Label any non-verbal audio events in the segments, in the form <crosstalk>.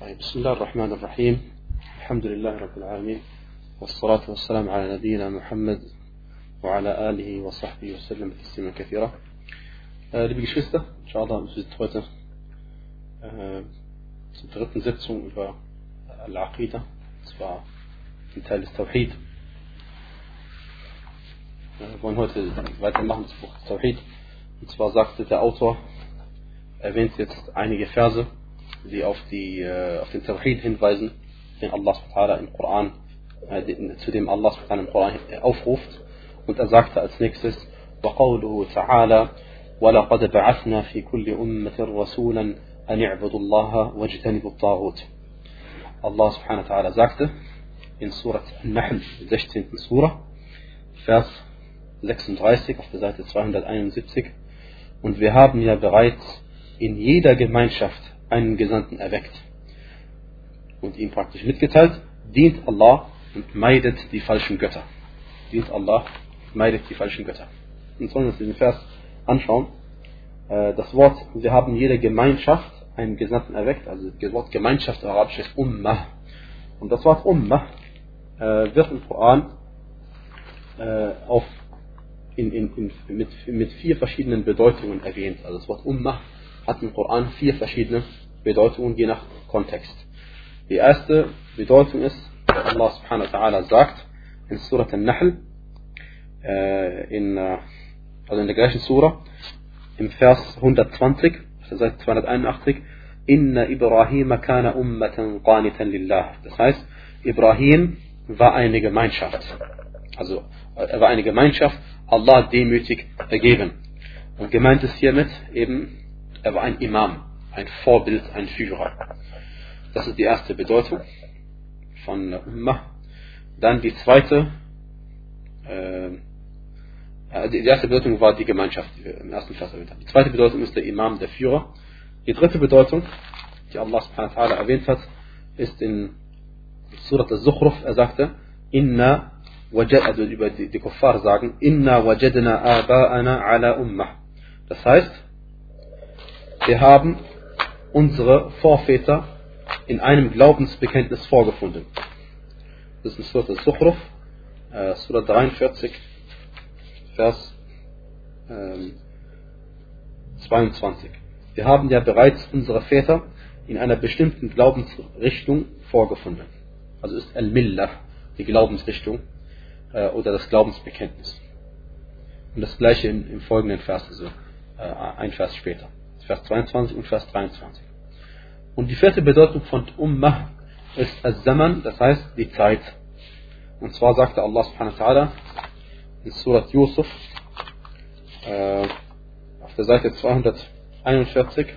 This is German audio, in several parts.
طيب، بسم الله الرحمن الرحيم. الحمد لله رب العالمين والصلاة والسلام على نبينا محمد وعلى آله وصحبه وسلم تسليما كثيرة آه، لبيك إن شاء الله نزيد تويتا آه، تغطي نزيد سوء العقيدة سوء نتالي آه، التوحيد von heute weitermachen zum Buch Tawhid. التوحيد zwar sagte der Autor, erwähnt jetzt einige Verse, die auf, die, äh, auf den Tawhid hinweisen, den Allah subhanahu im Koran, äh, zu dem Allah subhanahu im Koran aufruft. Und er sagte als nächstes, وقوله تعالى ولقد بعثنا في كل أمة رسولا أن اعبدوا الله واجتنبوا الطاغوت Allah subhanahu wa ta'ala sagte in Surat Nahl, 16. Surah, Vers 36 auf der Seite 271 und wir haben ja bereits in jeder Gemeinschaft einen Gesandten erweckt und ihm praktisch mitgeteilt, dient Allah und meidet die falschen Götter. Dient Allah, meidet die falschen Götter. Und sollen wir uns diesen Vers anschauen. Äh, das Wort, wir haben jede Gemeinschaft einen Gesandten erweckt, also das Wort Gemeinschaft arabisch ist Ummah. Und das Wort Ummah äh, wird im Koran äh, auf, in, in, in, mit, mit vier verschiedenen Bedeutungen erwähnt. Also das Wort Ummah hat im Koran vier verschiedene Bedeutungen je nach Kontext. Die erste Bedeutung ist, Allah subhanahu wa ta'ala sagt in Surat al-Nahl, äh, äh, also in der gleichen Surah, im Vers 120, Seite 281, Inna Ibrahim kana ummatan qanitan lillah. Das heißt, Ibrahim war eine Gemeinschaft. Also er war eine Gemeinschaft, Allah demütig ergeben. Und gemeint ist hiermit eben, er war ein Imam, ein Vorbild, ein Führer. Das ist die erste Bedeutung von Ummah. Dann die zweite, äh, die erste Bedeutung war die Gemeinschaft, die wir im ersten Vers erwähnt haben. Die zweite Bedeutung ist der Imam, der Führer. Die dritte Bedeutung, die Allah subhanahu wa ta'ala erwähnt hat, ist in Surat al-Zukhruf, er sagte, Inna also über die, die Kuffar sagen, Inna wajadna aba'ana ala ummah. Das heißt, wir haben unsere Vorväter in einem Glaubensbekenntnis vorgefunden. Das ist in Surat al-Zukhruf, äh, Surat 43, Vers ähm, 22. Wir haben ja bereits unsere Väter in einer bestimmten Glaubensrichtung vorgefunden. Also ist Al-Millah die Glaubensrichtung äh, oder das Glaubensbekenntnis. Und das gleiche im, im folgenden Vers, also äh, ein Vers später. Vers 22 und Vers 23. Und die vierte Bedeutung von Ummah ist Al-Zaman, das heißt die Zeit. Und zwar sagte Allah subhanahu wa ta'ala in Surat Yusuf äh, auf der Seite 241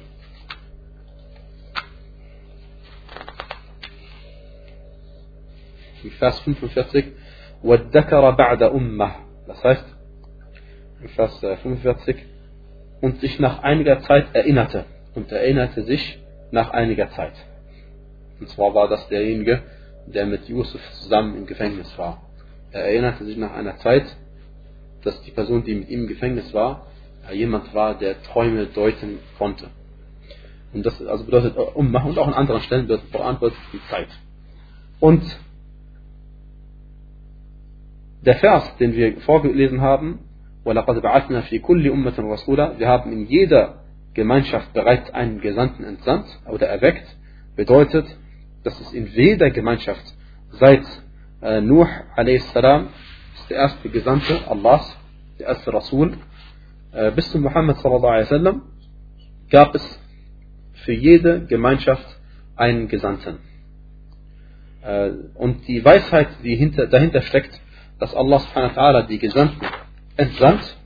im Vers 45 وَالذَّكَرَ بَعْدَ أُمَّةِ Das heißt, im Vers 45 und sich nach einiger Zeit erinnerte und erinnerte sich nach einiger Zeit. Und zwar war das derjenige, der mit Yusuf zusammen im Gefängnis war. Er erinnerte sich nach einer Zeit, dass die Person, die mit ihm im Gefängnis war, jemand war, der Träume deuten konnte. Und das also bedeutet Ummah und auch an anderen Stellen bedeutet Koran die Zeit. Und der Vers, den wir vorgelesen haben, وَلَقَدْ بَعَثْنَا فِي كُلِّ أُمَّةٍ رَسُولًا Wir haben in jeder Gemeinschaft bereits einen Gesandten entsandt oder erweckt, bedeutet, dass es in jeder Gemeinschaft seit äh, Nuh a.s. ist der erste Gesandte Allahs, der erste Rasul, äh, bis zu Muhammad sallallahu alaihi wasallam gab es für jede Gemeinschaft einen Gesandten. Äh, und die Weisheit, die hinter, dahinter steckt, dass Allah subhanahu wa ta'ala die Gesandten entsandt,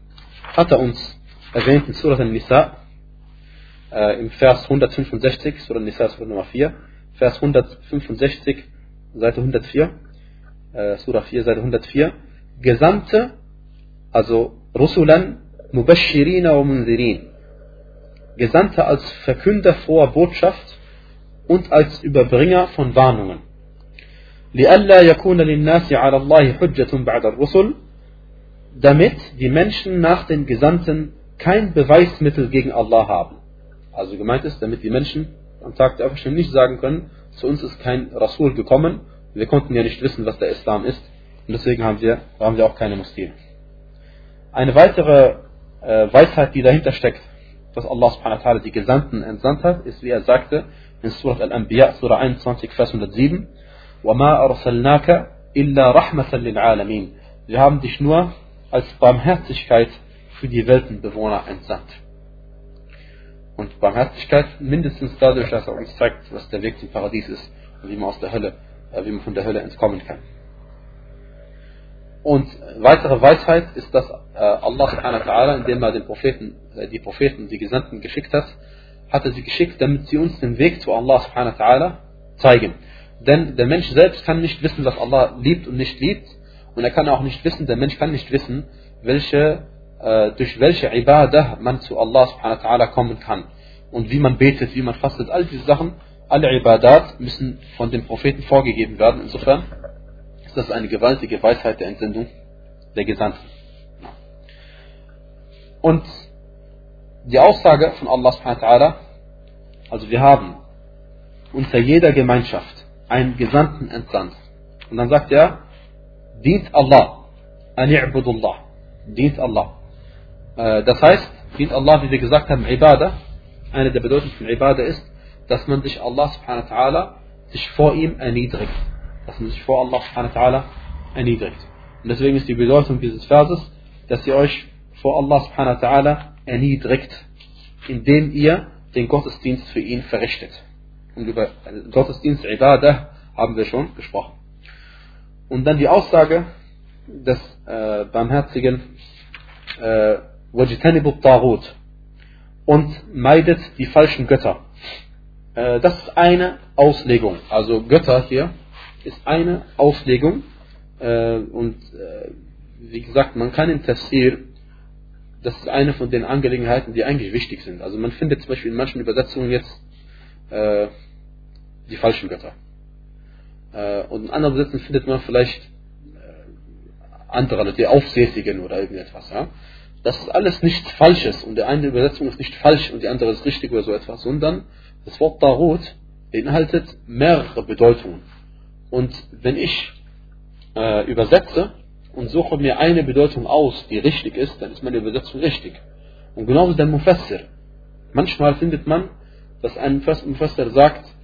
hat er uns erwähnt in Surah al-Nisa, äh, im Vers 165, Surah al-Nisa, Surah Nummer 4, Vers 165, Seite 104, äh, Surah 4, Seite 104, Gesandte, also Rusulan, Mubashirina wa Munzirin, Gesandte als Verkünder froher Botschaft und als Überbringer von Warnungen. لئلا يكون للناس على الله حجة بعد الرسل damit die Menschen nach den Gesandten kein Beweismittel gegen Allah haben. Also gemeint ist, damit die Menschen am Tag der Auferstehung nicht sagen können, zu uns ist kein Rasul gekommen. Wir konnten ja nicht wissen, was der Islam ist. Und deswegen haben wir, haben wir auch keine Muslime. Eine weitere äh, Weisheit, die dahinter steckt, dass Allah subhanahu wa ta'ala die Gesandten entsandt hat, ist, wie er sagte, in Surah Al-Anbiya, Surah 21, Vers 107, وَمَا أَرْسَلْنَاكَ إِلَّا رَحْمَةً لِلْعَالَمِينَ Wir haben dich nur als Barmherzigkeit für die Weltenbewohner entsandt. Und Barmherzigkeit mindestens dadurch, dass er uns zeigt, was der Weg zum Paradies ist und wie man aus der Hölle, äh, wie man von der Hölle entkommen kann. Und weitere Weisheit ist, dass äh, Allah indem er den Propheten, äh, die Propheten, die Gesandten geschickt hat, hat er sie geschickt, damit sie uns den Weg zu Allah subhanahu zeigen. Denn der Mensch selbst kann nicht wissen, was Allah liebt und nicht liebt. Und er kann auch nicht wissen, der Mensch kann nicht wissen, welche, äh, durch welche Ibadah man zu Allah subhanahu wa ta'ala kommen kann. Und wie man betet, wie man fastet, all diese Sachen, alle Ibadat müssen von den Propheten vorgegeben werden. Insofern ist das eine gewaltige Weisheit der Entsendung der Gesandten. Und die Aussage von Allah subhanahu wa ta'ala, also wir haben unter jeder Gemeinschaft einen Gesandten entsandt. Und dann sagt er, dient Allah, ani'budullah, dient Allah. Äh, das heißt, dient Allah, wie wir gesagt haben, Ibadah, eine der Bedeutungen von Ibadah ist, dass man sich Allah subhanahu wa ta'ala sich vor ihm erniedrigt dass man sich vor Allah subhanahu wa ta'ala erniedrigt. Und deswegen ist die Bedeutung dieses Verses, dass ihr euch vor Allah subhanahu wa ta'ala erniedrigt, indem ihr den Gottesdienst für ihn verrichtet. Und über Gottesdienst, Ibadah, haben wir schon gesprochen. Und dann die Aussage des äh, barmherzigen äh, und meidet die falschen Götter. Äh, das ist eine Auslegung. Also Götter hier ist eine Auslegung äh, und äh, wie gesagt, man kann im Tafsir, das ist eine von den Angelegenheiten, die eigentlich wichtig sind. Also man findet zum Beispiel in manchen Übersetzungen jetzt äh, die falschen Götter. Äh, und in anderen Übersetzungen findet man vielleicht äh, andere, die Aufsässigen oder irgendetwas. Ja? Das ist alles nichts Falsches und die eine Übersetzung ist nicht falsch und die andere ist richtig oder so etwas, sondern das Wort Darut beinhaltet mehrere Bedeutungen. Und wenn ich äh, übersetze und suche mir eine Bedeutung aus, die richtig ist, dann ist meine Übersetzung richtig. Und genauso der Mufassir. Manchmal findet man, dass ein Mufassir sagt,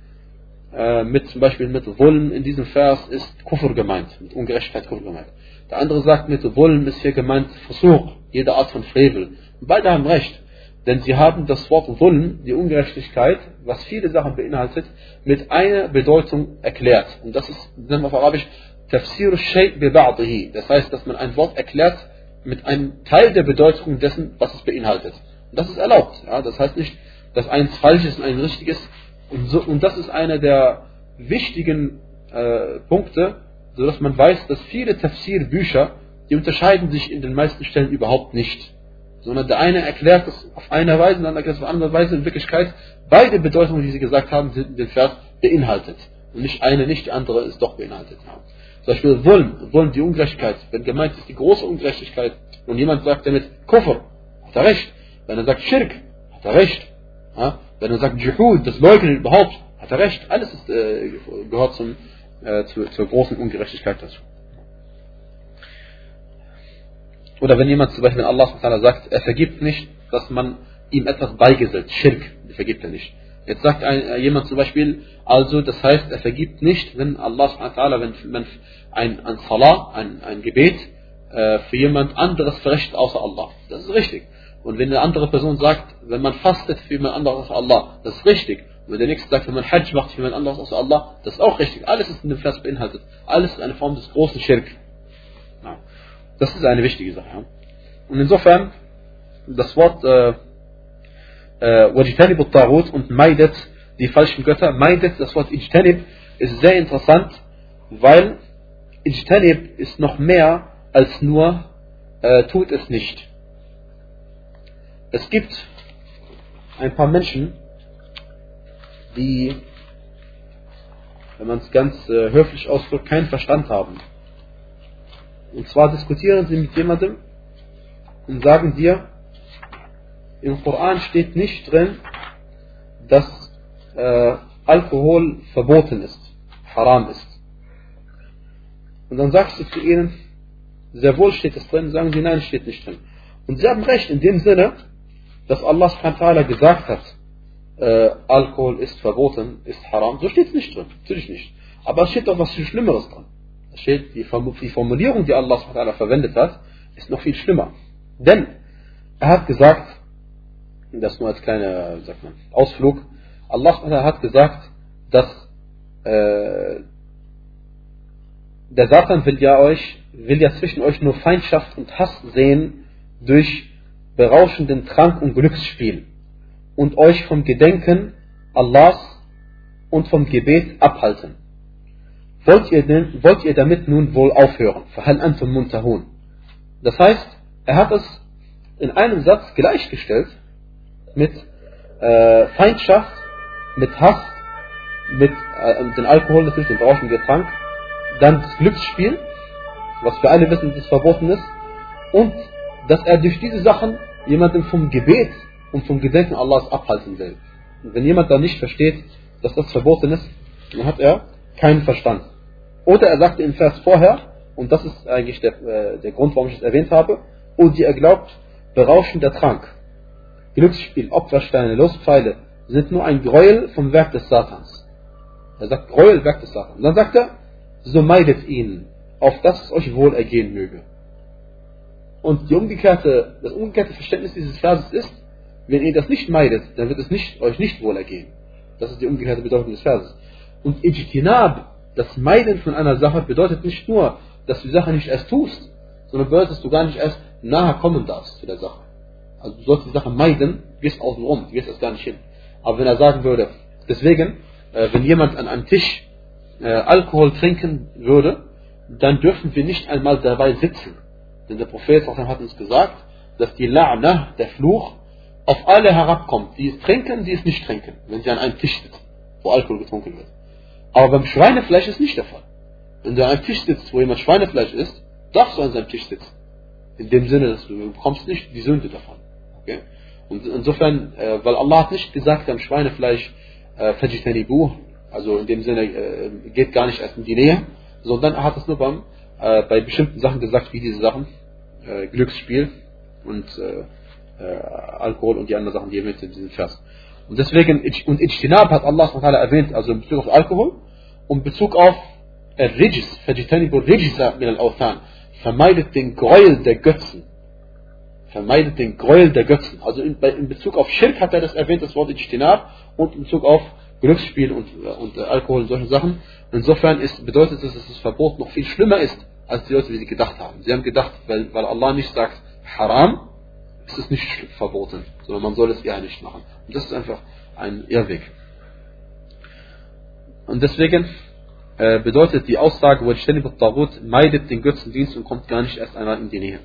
äh, mit zum Beispiel mit Wollen in diesem Vers ist Kufr gemeint, mit Ungerechtigkeit Kufr gemeint. Der andere sagt, mit Wollen ist hier gemeint Versuch, jede Art von Frevel. Beide haben recht. Denn sie haben das Wort Zulm, die Ungerechtigkeit, was viele Sachen beinhaltet, mit einer Bedeutung erklärt. Und das ist, nennen wir auf Arabisch, Tafsir Shay bi Das heißt, dass man ein Wort erklärt mit einem Teil der Bedeutung dessen, was es beinhaltet. Und das ist erlaubt. Ja? Das heißt nicht, dass eins falsch ist und ein richtiges. Und, so, und das ist einer der wichtigen äh, Punkte, sodass man weiß, dass viele Tafsir-Bücher, die unterscheiden sich in den meisten Stellen überhaupt nicht sondern der eine erklärt es auf eine Weise, der andere erklärt es auf andere Weise. In Wirklichkeit, beide Bedeutungen, die sie gesagt haben, sind in dem Vers beinhaltet. Und nicht eine, nicht die andere ist doch beinhaltet. Ja. Zum Beispiel Wulm, Wulm, die Ungerechtigkeit. Wenn gemeint ist die große Ungerechtigkeit und jemand sagt damit Kufr, hat er recht. Wenn er sagt Schirk, hat er recht. Ja. Wenn er sagt Juhud, das Leugnen überhaupt, hat er recht. Alles ist, äh, gehört zum, äh, zu, zur großen Ungerechtigkeit dazu. Oder wenn jemand zum Beispiel Allah sagt, er vergibt nicht, dass man ihm etwas beigesetzt, Schirk, vergibt er nicht. Jetzt sagt ein, äh, jemand zum Beispiel, also das heißt, er vergibt nicht, wenn Allah wenn man ein, ein Salah, ein, ein Gebet äh, für jemand anderes verrichtet außer Allah. Das ist richtig. Und wenn eine andere Person sagt, wenn man fastet für jemand anderes außer Allah, das ist richtig. Und wenn der nächste sagt, wenn man Hajj macht für jemand anderes außer Allah, das ist auch richtig. Alles ist in dem Vers beinhaltet. Alles ist eine Form des großen Schirk. Das ist eine wichtige Sache. Und insofern, das Wort äh, äh, äh, und Maidet, die falschen Götter, Maidet, das Wort Ijtanib, ist sehr interessant, weil Ijtanib ist noch mehr als nur äh, tut es nicht. Es gibt ein paar Menschen, die, wenn man es ganz äh, höflich ausdrückt, keinen Verstand haben. Und zwar diskutieren sie mit jemandem und sagen dir, im Koran steht nicht drin, dass äh, Alkohol verboten ist, haram ist. Und dann sagst du zu ihnen, sehr wohl steht es drin, sagen sie, nein, steht nicht drin. Und sie haben recht in dem Sinne, dass Allah gesagt hat, äh, Alkohol ist verboten, ist haram. So steht es nicht drin, natürlich nicht. Aber es steht doch was viel Schlimmeres drin. Es steht, die, Formulierung, die Allah verwendet hat, ist noch viel schlimmer. Denn er hat gesagt, das nur als kleiner sagt man, Ausflug, Allah hat gesagt, dass äh, der Satan will ja euch, will ja zwischen euch nur Feindschaft und Hass sehen durch berauschenden Trank und Glücksspiel und euch vom Gedenken Allahs und vom Gebet abhalten. Wollt ihr, denn, wollt ihr damit nun wohl aufhören? Das heißt, er hat es in einem Satz gleichgestellt mit äh, Feindschaft, mit Hass, mit äh, den Alkohol natürlich, den berauschenden Trank, dann das Glücksspiel, was wir alle wissen, dass es verboten ist, und dass er durch diese Sachen jemanden vom Gebet und vom Gedenken Allahs abhalten will. Und wenn jemand da nicht versteht, dass das verboten ist, dann hat er keinen Verstand. Oder er sagte im Vers vorher, und das ist eigentlich der, äh, der Grund, warum ich es erwähnt habe, und die er glaubt, berauschender Trank, Glücksspiel, Opfersteine, Lostpfeile sind nur ein Gräuel vom Werk des Satans. Er sagt Gräuel, Werk des Satans. Und dann sagt er, so meidet ihn, auf dass es euch wohl ergehen möge. Und die umgekehrte, das umgekehrte Verständnis dieses Verses ist, wenn ihr das nicht meidet, dann wird es nicht, euch nicht wohl ergehen. Das ist die umgekehrte Bedeutung des Verses. Und Ijtinab, das Meiden von einer Sache, bedeutet nicht nur, dass du die Sache nicht erst tust, sondern bedeutet, dass du gar nicht erst nahe kommen darfst zu der Sache. Also du sollst die Sache meiden, gehst außen rum, gehst erst gar nicht hin. Aber wenn er sagen würde, deswegen, äh, wenn jemand an einem Tisch äh, Alkohol trinken würde, dann dürfen wir nicht einmal dabei sitzen. Denn der Prophet hat uns gesagt, dass die La'na, der Fluch, auf alle herabkommt, die es trinken, die es nicht trinken, wenn sie an einem Tisch sitzen, wo Alkohol getrunken wird. Aber beim Schweinefleisch ist nicht der Fall. Wenn du an einem Tisch sitzt, wo jemand Schweinefleisch isst, darfst du an seinem Tisch sitzen. In dem Sinne, dass du bekommst nicht die Sünde davon. Okay? Und insofern, äh, weil Allah hat nicht gesagt am Schweinefleisch, äh, also in dem Sinne, äh, geht gar nicht erst in die Nähe, sondern er hat es nur beim, äh, bei bestimmten Sachen gesagt, wie diese Sachen, äh, Glücksspiel und äh, äh, Alkohol und die anderen Sachen, die er mit in diesem Vers. Und deswegen, und Ijtinab hat Allah erwähnt, also in Bezug auf Alkohol und in Bezug auf Rijis, Fajitanibu Rijisa min al-Awthan, vermeidet den Gräuel der Götzen. Vermeidet den Gräuel der Götzen. Also in, in, Bezug auf Schirk hat er das erwähnt, das Wort Ijtinab, und in Bezug auf Glücksspiel und, und äh, Alkohol und solche Sachen. Insofern ist, bedeutet es, dass das Verbot noch viel schlimmer ist, als die Leute, wie sie gedacht haben. Sie haben gedacht, weil, weil Allah nicht sagt Haram, ist es nicht verboten, sondern man soll es eher nicht machen. Und das ist einfach ein Irrweg. Und deswegen äh, bedeutet die Aussage, Tagut meidet den Götzendienst und kommt gar nicht erst einmal in die Nähe.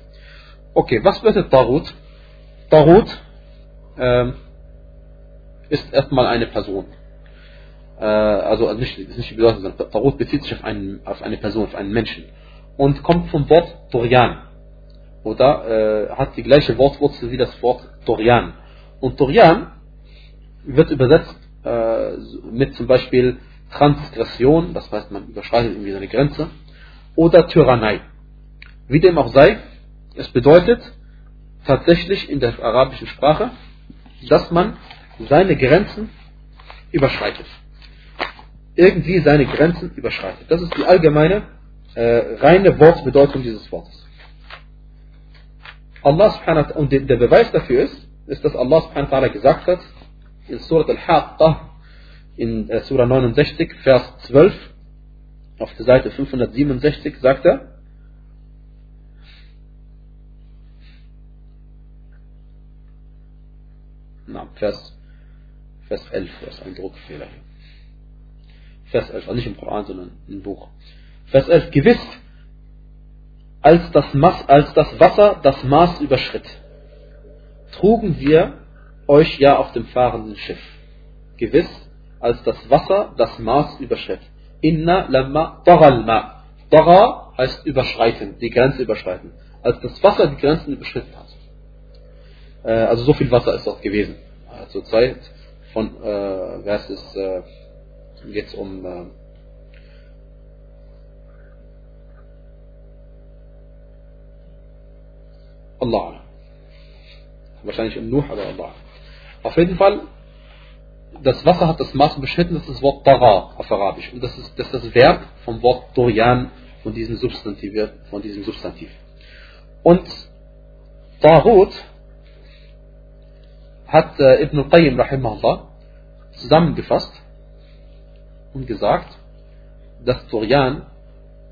Okay, was bedeutet Tarut? Tarut äh, ist erstmal eine Person. Äh, also nicht, ist nicht die Bedeutung, sondern Tarut bezieht sich auf, einen, auf eine Person, auf einen Menschen. Und kommt vom Wort Dorian oder äh, hat die gleiche Wortwurzel wie das Wort Dorian. Und Dorian wird übersetzt äh, mit zum Beispiel Transgression, das heißt man überschreitet irgendwie seine Grenze, oder Tyrannei. Wie dem auch sei, es bedeutet tatsächlich in der arabischen Sprache, dass man seine Grenzen überschreitet. Irgendwie seine Grenzen überschreitet. Das ist die allgemeine, äh, reine Wortbedeutung dieses Wortes. Allah subhanahu und der Beweis dafür ist, ist, dass Allah subhanahu wa gesagt hat, in Surat Al-Haqqah, in äh, Surah 69, Vers 12, auf der Seite 567, sagt er, na, Vers, Vers 11, das ist ein Druckfehler. Vers 11, also nicht im Koran, sondern im Buch. Vers 11, gewiss, als das, Mas, als das Wasser das Maß überschritt, trugen wir euch ja auf dem fahrenden Schiff. Gewiss, als das Wasser das Maß überschritt. Inna lamma ma. Dara heißt überschreiten, die Grenze überschreiten. Als das Wasser die Grenzen überschritten hat. Äh, also so viel Wasser ist dort gewesen. Äh, zur Zeit von, äh, wer ist es, äh, geht es um äh, Allah. Wahrscheinlich um Nuh oder Allah. Auf jeden Fall, das Wasser hat das Maß beschnitten, das ist das Wort Tara auf Arabisch. Und das ist das, ist das Verb vom Wort Dorian von diesem Substantiv. Von diesem Substantiv. Und Tarut hat äh, Ibn al-Qayyim rahimahullah zusammengefasst und gesagt, dass Dorian,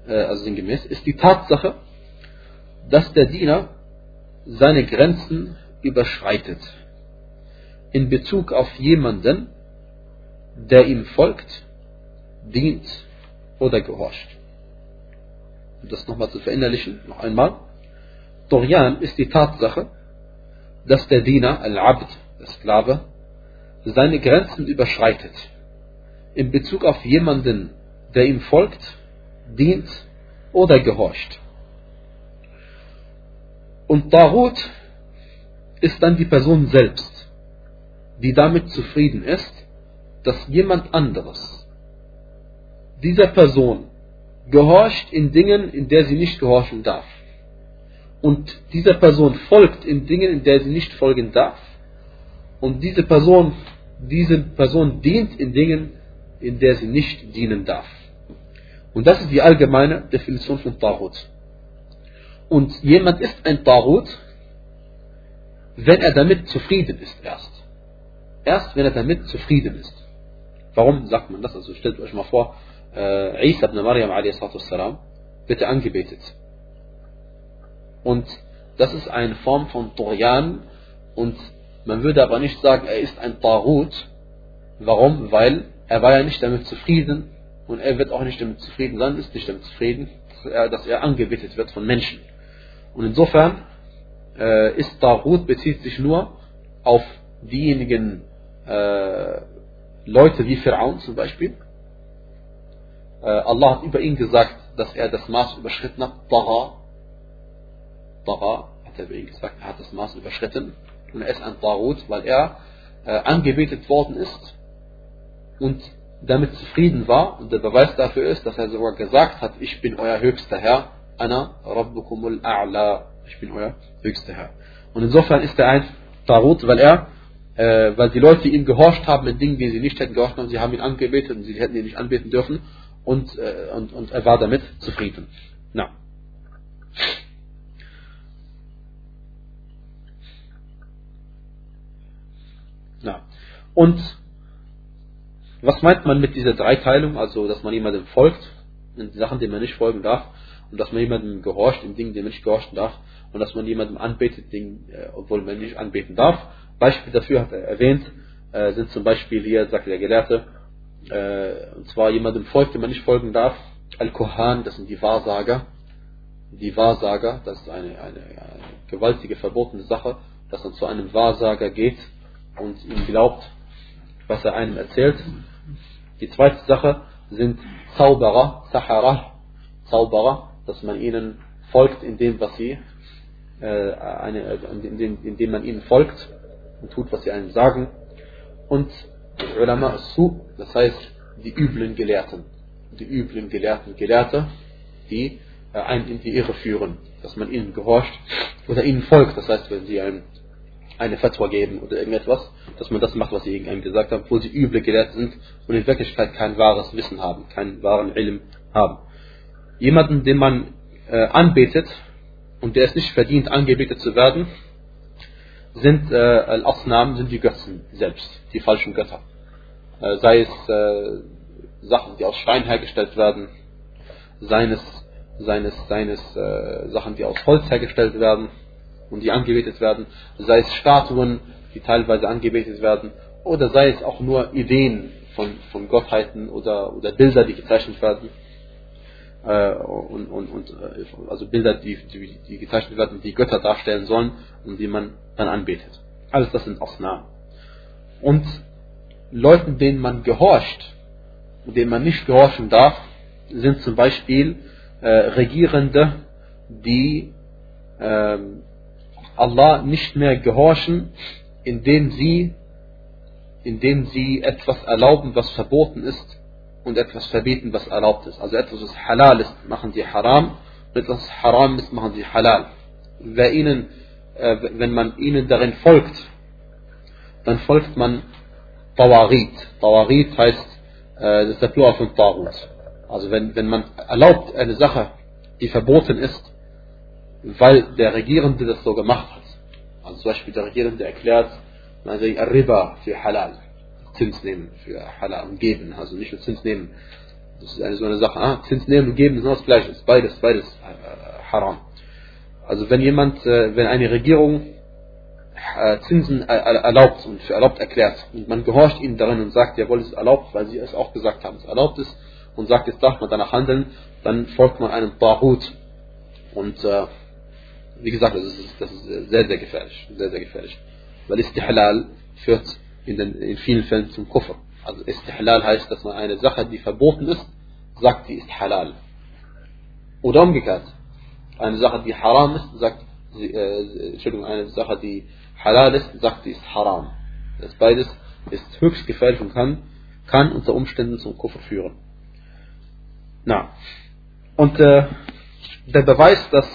äh, also sinngemäß, ist die Tatsache, dass der Diener seine Grenzen überschreitet in Bezug auf jemanden, der ihm folgt, dient oder gehorcht. Um das nochmal zu verinnerlichen, noch einmal. Dorian ist die Tatsache, dass der Diener, Al-Abd, der Sklave, seine Grenzen überschreitet in Bezug auf jemanden, der ihm folgt, dient oder gehorcht. Und Tarut ist dann die Person selbst, die damit zufrieden ist, dass jemand anderes dieser Person gehorcht in Dingen, in der sie nicht gehorchen darf. Und dieser Person folgt in Dingen, in der sie nicht folgen darf. Und diese Person, diese Person dient in Dingen, in der sie nicht dienen darf. Und das ist die allgemeine Definition von Tarut. Und jemand ist ein Tarut, wenn er damit zufrieden ist erst. Erst wenn er damit zufrieden ist. Warum sagt man das? Also stellt euch mal vor, äh, Isa ibn Maryam a.s. wird er angebetet. Und das ist eine Form von Torian und man würde aber nicht sagen, er ist ein Tarut. Warum? Weil er war ja nicht damit zufrieden und er wird auch nicht damit zufrieden sein, ist nicht damit zufrieden, dass er, dass er angebetet wird von Menschen. Und insofern äh, ist Tarut bezieht sich nur auf diejenigen äh, Leute wie Pharaon zum Beispiel. Äh, Allah hat über ihn gesagt, dass er das Maß überschritten hat. Taha. Taha hat er über ihn gesagt, er hat das Maß überschritten. Und er ist ein Tarut, weil er äh, angebetet worden ist und damit zufrieden war. Und der Beweis dafür ist, dass er sogar gesagt hat, ich bin euer höchster Herr. Ana Rabbukumul A'la. Ich bin euer höchster Herr. Und insofern ist er ein Tarut, weil er äh, weil die Leute ihm gehorcht haben in Dingen, die sie nicht hätten gehorcht haben. Sie haben ihn angebetet und sie hätten ihn nicht anbeten dürfen. Und, äh, und, und er war damit zufrieden. Na. Na. Und was meint man mit dieser Dreiteilung? Also, dass man jemandem folgt in Sachen, denen man nicht folgen darf, und dass man jemandem gehorcht in Dingen, denen man nicht gehorchen darf, und dass man jemandem anbetet, Dingen, äh, obwohl man nicht anbeten darf. Beispiel dafür hat er erwähnt, äh, sind zum Beispiel hier, sagt der Gelehrte, äh, und zwar jemandem folgt, dem man nicht folgen darf. Al-Kohan, das sind die Wahrsager. Die Wahrsager, das ist eine, eine, eine gewaltige, verbotene Sache, dass man zu einem Wahrsager geht und ihm glaubt, was er einem erzählt. Die zweite Sache sind Zauberer, Sahara, Zauberer, dass man ihnen folgt in dem, was sie, äh, eine, in, dem, in dem man ihnen folgt und tut, was sie einem sagen. Und Ulama Su, das heißt die üblen Gelehrten. Die üblen Gelehrten, Gelehrte, die äh, einen in die Irre führen, dass man ihnen gehorcht oder ihnen folgt. Das heißt, wenn sie einem eine Fatwa geben oder irgendetwas, dass man das macht, was sie einem gesagt haben, obwohl sie üble Gelehrte sind und in Wirklichkeit kein wahres Wissen haben, keinen wahren Ilm haben. Jemanden, den man äh, anbetet und der es nicht verdient, angebetet zu werden, sind äh, Al-Asnam, sind die Götzen selbst, die falschen Götter. Äh, sei es äh, Sachen, die aus Stein hergestellt werden, seines, seines, seines äh, Sachen, die aus Holz hergestellt werden und die angebetet werden, sei es Statuen, die teilweise angebetet werden, oder sei es auch nur Ideen von, von Gottheiten oder, oder Bilder, die gezeichnet werden. Äh, und, und, und, äh, also Bilder, die, die, die gezeichnet werden, die Götter darstellen sollen und die man dann anbetet. Alles das sind Ausnahmen. Und Leuten, denen man gehorcht und denen man nicht gehorchen darf, sind zum Beispiel äh, Regierende, die äh, Allah nicht mehr gehorchen, indem sie, indem sie etwas erlauben, was verboten ist, und etwas verbieten, was erlaubt ist. Also etwas, was halal ist, machen sie haram und etwas, was haram ist, machen sie halal. Wer ihnen, äh, wenn man ihnen darin folgt, dann folgt man Tawarit. Tawarit heißt, äh, das ist der Plural von Tarut. Also wenn, wenn man erlaubt eine Sache, die verboten ist, weil der Regierende das so gemacht hat. Also zum Beispiel der Regierende erklärt, man sagt Riba für Halal. Zins nehmen für Halal und geben. Also nicht nur Zins nehmen. Das ist eine so eine Sache. Ah, Zins nehmen und geben ist das Gleiche. Beides, beides äh, haram. Also wenn jemand, äh, wenn eine Regierung äh, Zinsen erlaubt und für erlaubt erklärt und man gehorcht ihnen darin und sagt, jawohl, es ist erlaubt, weil sie es auch gesagt haben, es erlaubt ist und sagt, jetzt darf man danach handeln, dann folgt man einem Tahut. Und äh, wie gesagt, das ist, das ist sehr, sehr gefährlich. Sehr, sehr gefährlich. Weil Istihlal führt in, den, in vielen Fällen zum Kufr. Also Istihlal heißt, dass man eine Sache, die verboten ist, sagt, die ist halal. Oder umgekehrt. Eine Sache, die haram ist, sagt, äh, Entschuldigung, eine Sache, die halal ist, sagt, sie ist haram. Das beides ist höchst gefährlich und kann, kann unter Umständen zum Kufr führen. Na. Und äh, der Beweis, dass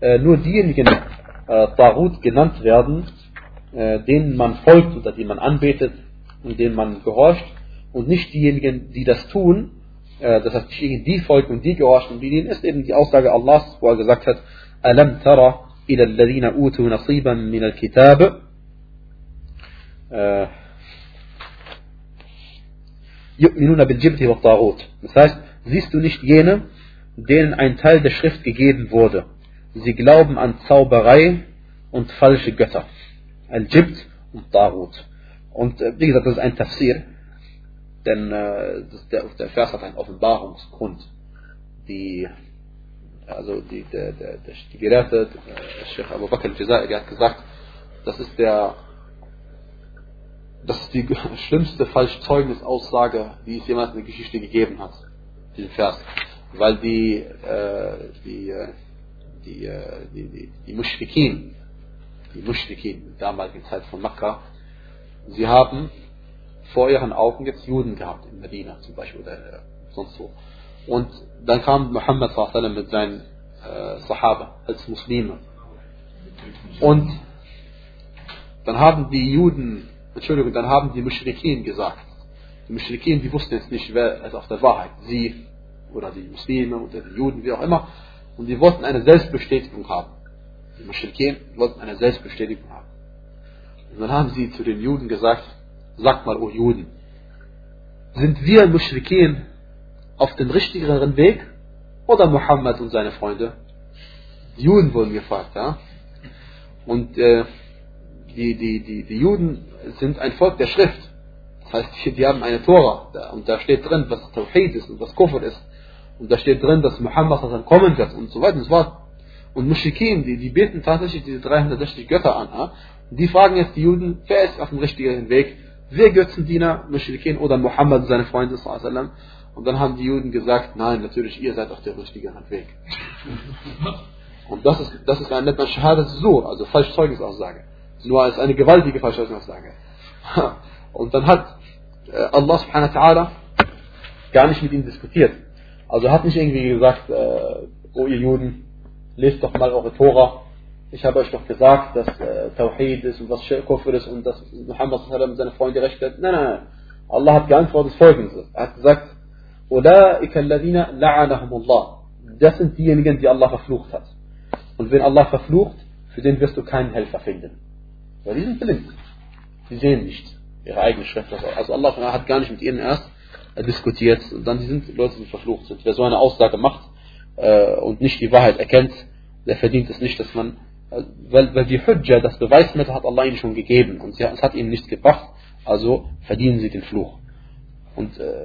äh, nur diejenigen äh, Tarut genannt werden, denen man folgt oder die man anbetet und denen man gehorcht und nicht diejenigen, die das tun, äh, das heißt diejenigen, die folgen und die gehorchen, die denen ist eben die Aussage Allahs, wo er gesagt hat, ألم ترى إلى الذين أوتوا نصيبا من الكتاب يؤمنون بالجبت والطاغوت Das heißt, siehst du nicht jene, denen ein Teil der Schrift gegeben wurde. Sie glauben an Zauberei und falsche Götter. Al-Jibt und Tarut. Und äh, wie gesagt, das ist ein Tafsir, denn äh, der, der Vers hat einen Offenbarungsgrund. Die also die, der, der, der, die Gelehrte, äh, Sheikh Abu Bakr al-Jazairi hat gesagt, das ist der das ist die <laughs> schlimmste Falschzeugnisaussage, die es jemals in der Geschichte gegeben hat, diesen Vers. Weil die, äh, die, äh, die, äh, die, die, die Mushrikin, die Mushrikin, in der damaligen Zeit von Makkah, sie haben vor ihren Augen jetzt Juden gehabt, in Medina zum Beispiel oder äh, sonst wo. Und dann kam Muhammad mit seinen äh, Sahaba als Muslime. Und dann haben die Juden, Entschuldigung, dann haben die Mushrikin gesagt. Die Mushrikin, die wussten jetzt nicht, wer ist auf der Wahrheit. Sie oder die Muslime oder die Juden, wie auch immer. Und die wollten eine Selbstbestätigung haben. Die Mushrikin wollten eine Selbstbestätigung haben. Und dann haben sie zu den Juden gesagt, sagt mal, o Juden, sind wir Mushrikin auf dem richtigeren Weg oder Muhammad und seine Freunde? Die Juden wurden gefragt, ja. Und äh, die, die, die, die Juden sind ein Volk der Schrift. Das heißt, die haben eine Tora da, und da steht drin, was Tawhid ist und was Kufr ist. Und da steht drin, dass Muhammad kommen wird und so weiter und so fort. Und Mushikin, die, die beten tatsächlich diese 360 Götter an. Die fragen jetzt die Juden, wer ist auf dem richtigen Weg? Wer Götzendiener, Mushrikin oder Muhammad seine Freunde? Sallallahu und dann haben die Juden gesagt, nein, natürlich, ihr seid auf der richtigen Weg. Und das ist, das ist ein netter Shahadat so, also Falschzeugnisaussage. Nur als eine gewaltige Falschzeugnisaussage. <laughs> Und dann hat äh, Allah subhanahu wa ta'ala gar nicht mit ihnen diskutiert. Also hat nicht irgendwie gesagt, äh, oh ihr Juden, lest doch mal eure Tora. Ich habe euch doch gesagt, dass äh, Tawhid ist und was Kufr ist und dass Muhammad seine Freunde recht hat. Nein, nein, nein. Allah hat geantwortet folgendes. Er hat gesagt, das sind diejenigen, die Allah verflucht hat. Und wenn Allah verflucht, für den wirst du keinen Helfer finden. Weil die sind blind. Die sehen nicht ihre eigene Schrift. Also Allah hat gar nicht mit ihnen erst äh, diskutiert. Und dann die sind Leute, die verflucht sind. Wer so eine Aussage macht, und nicht die Wahrheit erkennt, der verdient es nicht, dass man, äh, weil, weil die Hujja, das Beweismittel hat Allah ihnen schon gegeben und es hat ihnen nichts gebracht, also verdienen sie den Fluch. Und äh,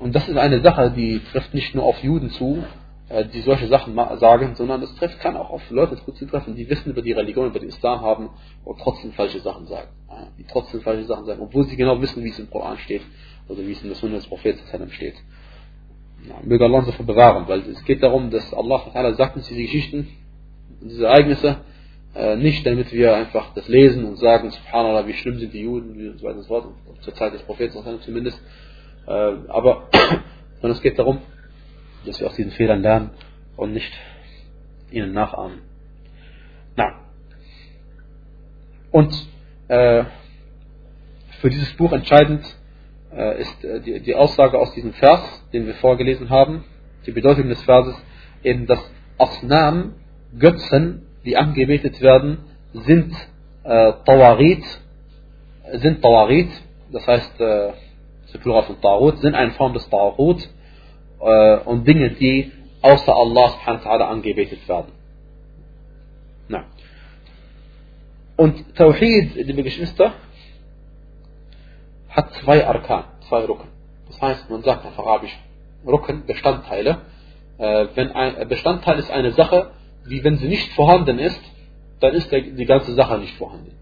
und das ist eine Sache, die trifft nicht nur auf Juden zu, äh, die solche Sachen sagen, sondern es trifft, kann auch auf Leute zutreffen, die Wissen über die Religion, über den Islam haben und trotzdem falsche Sachen sagen. Die trotzdem falsche Sachen sagen, obwohl sie genau wissen, wie es im Koran steht oder wie es in der Sunna des Propheten steht. Möge Allah uns davor bewahren, weil es geht darum, dass Allah sagt uns diese Geschichten, diese Ereignisse, äh, nicht damit wir einfach das lesen und sagen, subhanallah, wie schlimm sind die Juden, und so weiter und so fort, zur Zeit des Propheten zumindest, Äh, aber <clears throat> sondern es geht darum, dass wir aus diesen Fehlern lernen und nicht ihnen nachahmen. Na. Und äh, für dieses Buch entscheidend ist äh, die, die, Aussage aus diesem Vers, den wir vorgelesen haben, die Bedeutung des Verses, eben dass Asnam, Götzen, die angebetet werden, sind äh, Tawarit, sind Tawarit, das heißt, äh, das Plural von Tarut, sind eine Form des Tarut äh, und Dinge, die außer Allah angebetet werden. Na. Und Tawhid, liebe Geschwister, hat zwei Arkan, zwei Rücken. Das heißt, man sagt auf Arabisch Rücken, Bestandteile. Äh, wenn ein Bestandteil ist eine Sache, wie wenn sie nicht vorhanden ist, dann ist die ganze Sache nicht vorhanden.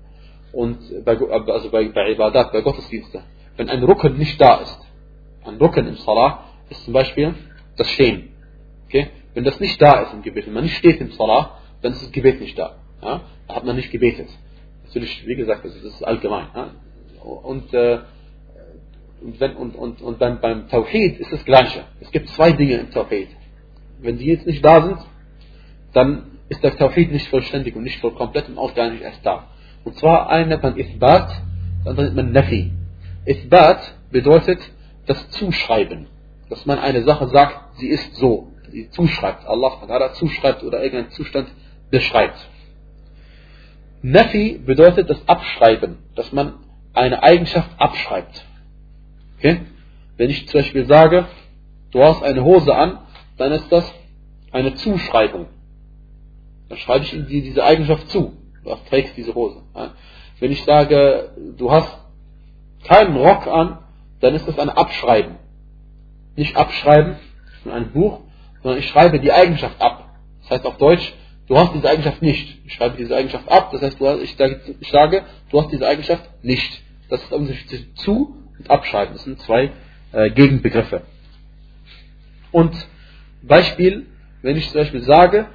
Und bei, also bei, bei Ibadat, bei Gottesdiensten, wenn ein Rücken nicht da ist, ein Rücken im Salah ist zum Beispiel das Stehen. Okay? Wenn das nicht da ist im Gebet, wenn man nicht steht im Salah, dann ist das Gebet nicht da. Ja? Da hat man nicht gebetet. Natürlich, wie gesagt, das ist allgemein. Ja? Und äh, und, wenn, und, und, und beim, beim Tawhid ist das Gleiche. Es gibt zwei Dinge im Tawhid. Wenn die jetzt nicht da sind, dann ist der Tawhid nicht vollständig und nicht voll komplett und auch gar nicht erst da. Und zwar eine nennt man Ithbat, andere nennt man Nafi. Ithbat bedeutet das Zuschreiben. Dass man eine Sache sagt, sie ist so. Sie zuschreibt. Allah zuschreibt oder irgendeinen Zustand beschreibt. Nafi bedeutet das Abschreiben. Dass man eine Eigenschaft abschreibt. Okay? Wenn ich zum Beispiel sage, du hast eine Hose an, dann ist das eine Zuschreibung. Dann schreibe ich dir diese Eigenschaft zu. Du trägst diese Hose. Wenn ich sage, du hast keinen Rock an, dann ist das ein Abschreiben. Nicht abschreiben in einem Buch, sondern ich schreibe die Eigenschaft ab. Das heißt auf Deutsch, du hast diese Eigenschaft nicht. Ich schreibe diese Eigenschaft ab, das heißt, ich sage, du hast diese Eigenschaft nicht. Das ist der Unterschied zu und abschreiben. Das sind zwei äh, Gegenbegriffe. Und Beispiel, wenn ich zum Beispiel sage,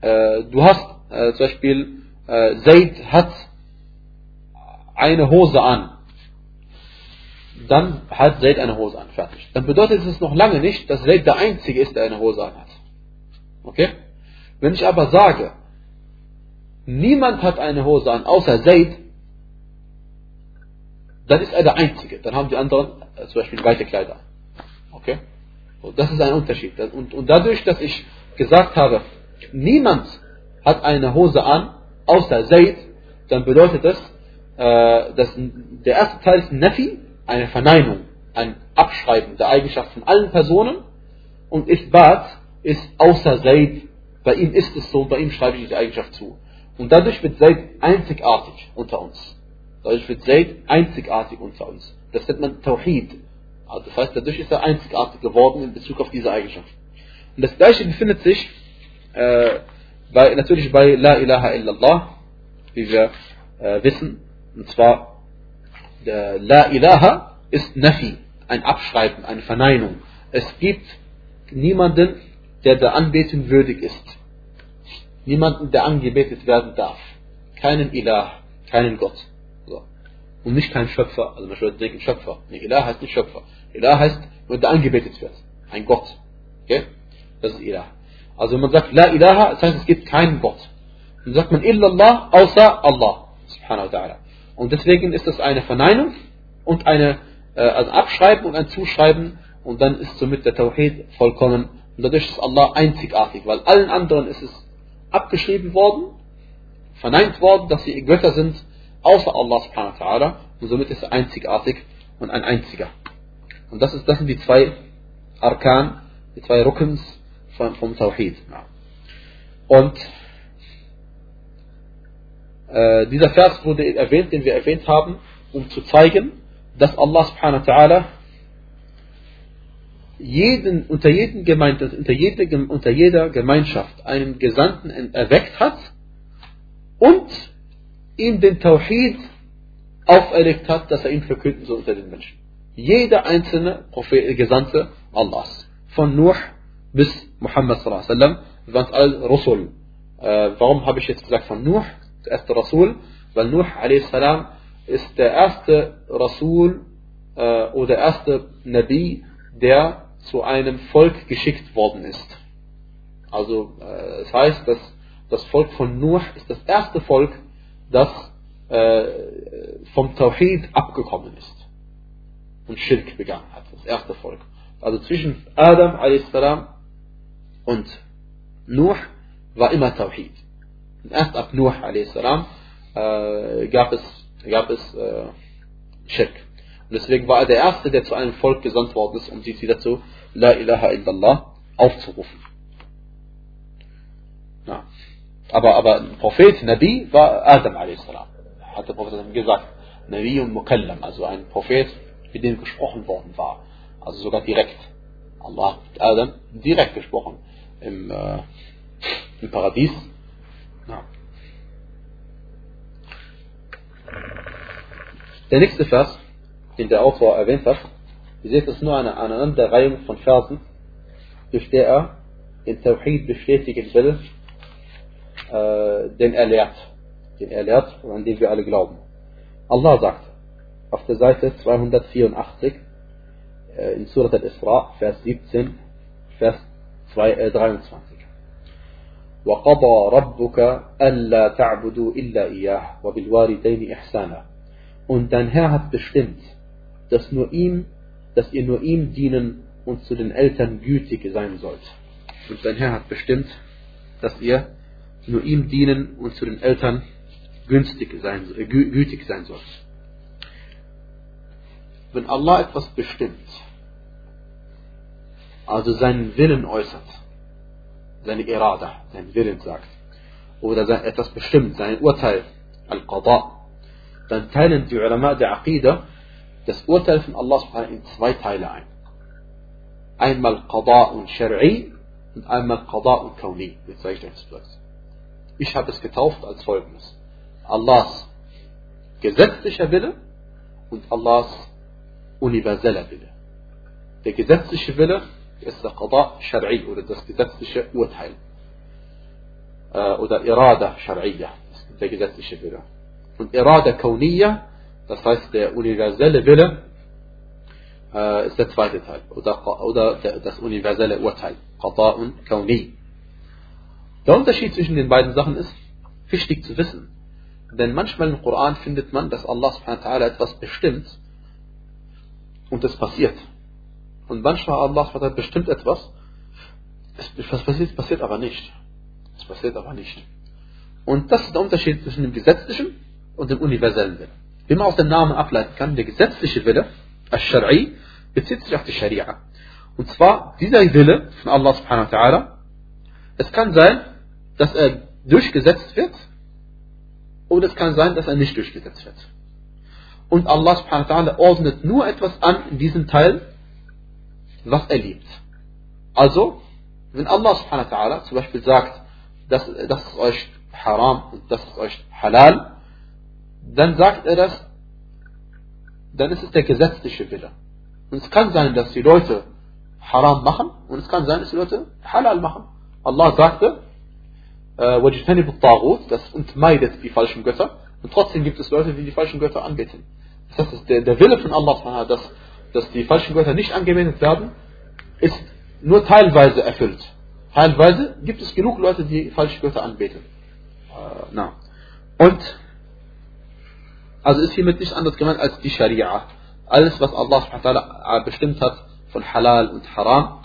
äh, du hast äh, zum Beispiel, äh, Zaid hat eine Hose an, dann hat Zaid eine Hose an, fertig. Dann bedeutet es noch lange nicht, dass Zaid der Einzige ist, der eine Hose an hat. Okay? Wenn ich aber sage, niemand hat eine Hose an, außer Zaid, dann ist er der Einzige. Dann haben die anderen äh, zum Beispiel weite Kleider. Okay? Und das ist ein Unterschied. Und, und dadurch, dass ich gesagt habe, niemand hat eine Hose an, außer Zaid, dann bedeutet das, äh, dass der erste Teil ist Nafi, eine Verneinung, ein Abschreiben der Eigenschaft von allen Personen. Und Isbat ist außer Zaid, bei ihm ist es so, bei ihm schreibe ich die Eigenschaft zu. Und dadurch wird Zaid einzigartig unter uns. Dadurch wird Zaid einzigartig unter uns. Das nennt man Tawhid. Also das heißt, dadurch ist er einzigartig geworden in Bezug auf diese Eigenschaft. Und das gleiche befindet sich äh, bei, natürlich bei La ilaha illallah, wie wir äh, wissen. Und zwar, der La ilaha ist Nafi, ein Abschreiben, eine Verneinung. Es gibt niemanden, der der Anbetung würdig ist. Niemanden, der angebetet werden darf. Keinen Ilah, keinen Gott und nicht kein Schöpfer. Also man würde denken Schöpfer. Nee, Ilah heißt nicht Schöpfer. Ilah heißt, nur der angebetet wird. Ein Gott. Okay? Das ist Ilah. Also wenn man sagt La ilaha, das heißt es gibt keinen Gott. Dann sagt man Illallah außer Allah. Subhanahu wa ta'ala. Und deswegen ist das eine Verneinung und eine äh, also Abschreiben und ein Zuschreiben und dann ist somit der Tawhid vollkommen und dadurch ist Allah einzigartig, weil allen anderen ist es abgeschrieben worden, verneint worden, dass sie Götter sind außer Allah subhanahu wa ta'ala und somit ist er einzigartig und ein einziger. Und das, ist, das sind die zwei Arkan, die zwei Rukens vom, vom Tawhid. Und äh, dieser Vers wurde erwähnt, den wir erwähnt haben, um zu zeigen, dass Allah subhanahu wa ta'ala jeden, unter, jeden Gemeinde, unter, jede, unter jeder Gemeinschaft einen Gesandten erweckt hat und ihm den Tawhid auferlegt hat, dass er ihn verkünden soll unter den Menschen. Jeder einzelne Prophet, Gesandte Allahs. Von Nuh bis Muhammad sallallahu alaihi wasallam, waren alle Rasul. Äh, warum habe ich jetzt gesagt von Nuh, der erste Rasul? Weil Nuh alaihi salam ist der erste Rasul äh, oder erste Nabi, der zu einem Volk geschickt worden ist. Also äh, es heißt, dass das Volk von Nuh ist das erste Volk, das äh, vom Tawhid abgekommen ist und Schirk begangen hat. Das erste Volk. Also zwischen Adam a.s. und Nuh war immer Tawhid. Und erst ab Nuh a.s. Äh, gab es, gab es äh, Schirk. Und deswegen war er der Erste, der zu einem Volk gesandt worden ist, um sie wieder zu La ilaha illallah aufzurufen. Ja. Aber, aber Prophet, Nabi, war Adam a.s. Hat der Prophet gesagt. Nabi und Mukallam, also ein Prophet, mit dem gesprochen worden war. Also sogar direkt. Allah hat Adam direkt gesprochen. Im, äh, im Paradies. Ja. Der nächste Vers den der Autor erwähnt hat, ihr seht, es nur eine Aneinanderreihung von Versen, durch der er den Tawhid bestätigen will, äh, den er lehrt, den er lehrt und an den wir alle glauben. Allah sagt auf der Seite 284 äh, in Surat al-Isra, Vers 17, Vers 2, äh, 23. وقضى ربك ألا تعبدوا إلا إياه وبالوالدين إحسانا Und dein Herr hat bestimmt, dass nur ihm, dass ihr nur ihm dienen und zu den Eltern gütig sein sollt. Und sein Herr hat bestimmt, dass ihr nur ihm dienen und zu den Eltern günstig sein, äh, gütig sein sollt. Wenn Allah etwas bestimmt, also seinen Willen äußert, seine Irada, seinen Willen sagt, oder etwas bestimmt, sein Urteil, Al-Qada, dann teilen die Ulama der Aqidah das Urteil von Allah in zwei Teile ein. Einmal Qada und Shar'i und einmal Qada und Kauni. Jetzt sage ich euch das Ich habe es getauft als folgendes. Allahs gesetzlicher Wille und Allahs universeller Wille. Der gesetzliche Wille ist der Qada Shar'i oder das gesetzliche Urteil. Äh, oder Irada Shar'iyya, der gesetzliche Wille. Und Irada Kauniyya das heißt, der universelle Wille äh, ist der zweite Teil. Oder, oder der, das universelle Urteil. Qada und Kauni. Der Unterschied zwischen den beiden Sachen ist wichtig zu wissen. Denn manchmal im Koran findet man, dass Allah subhanahu etwas bestimmt und es passiert. Und manchmal Allah subhanahu bestimmt etwas, es passiert, passiert aber nicht. Es passiert aber nicht. Und das ist der Unterschied zwischen dem gesetzlichen und dem universellen Willen. Wie man aus dem Namen ableiten kann, der gesetzliche Wille, Al-Shari, bezieht sich auf die Scharia. Und zwar dieser Wille von Allah subhanahu wa ta'ala, es kann sein, dass er durchgesetzt wird, oder es kann sein, dass er nicht durchgesetzt wird. Und Allah subhanahu wa ta'ala ordnet nur etwas an in diesem Teil, was er liebt. Also, wenn Allah subhanahu wa ta'ala zum Beispiel sagt, das, das ist euch haram und das ist euch halal, dann sagt er das, dann ist es der gesetzliche Wille. Und es kann sein, dass die Leute haram machen und es kann sein, dass die Leute halal machen. Allah sagte, das entmeidet die falschen Götter und trotzdem gibt es Leute, die die falschen Götter anbeten. Das heißt, der, der Wille von Allah, dass, dass die falschen Götter nicht angewendet werden, ist nur teilweise erfüllt. Teilweise gibt es genug Leute, die falsche Götter anbeten. Äh, na. Und also ist hiermit nichts anderes gemeint als die Scharia. Alles, was Allah bestimmt hat von Halal und Haram,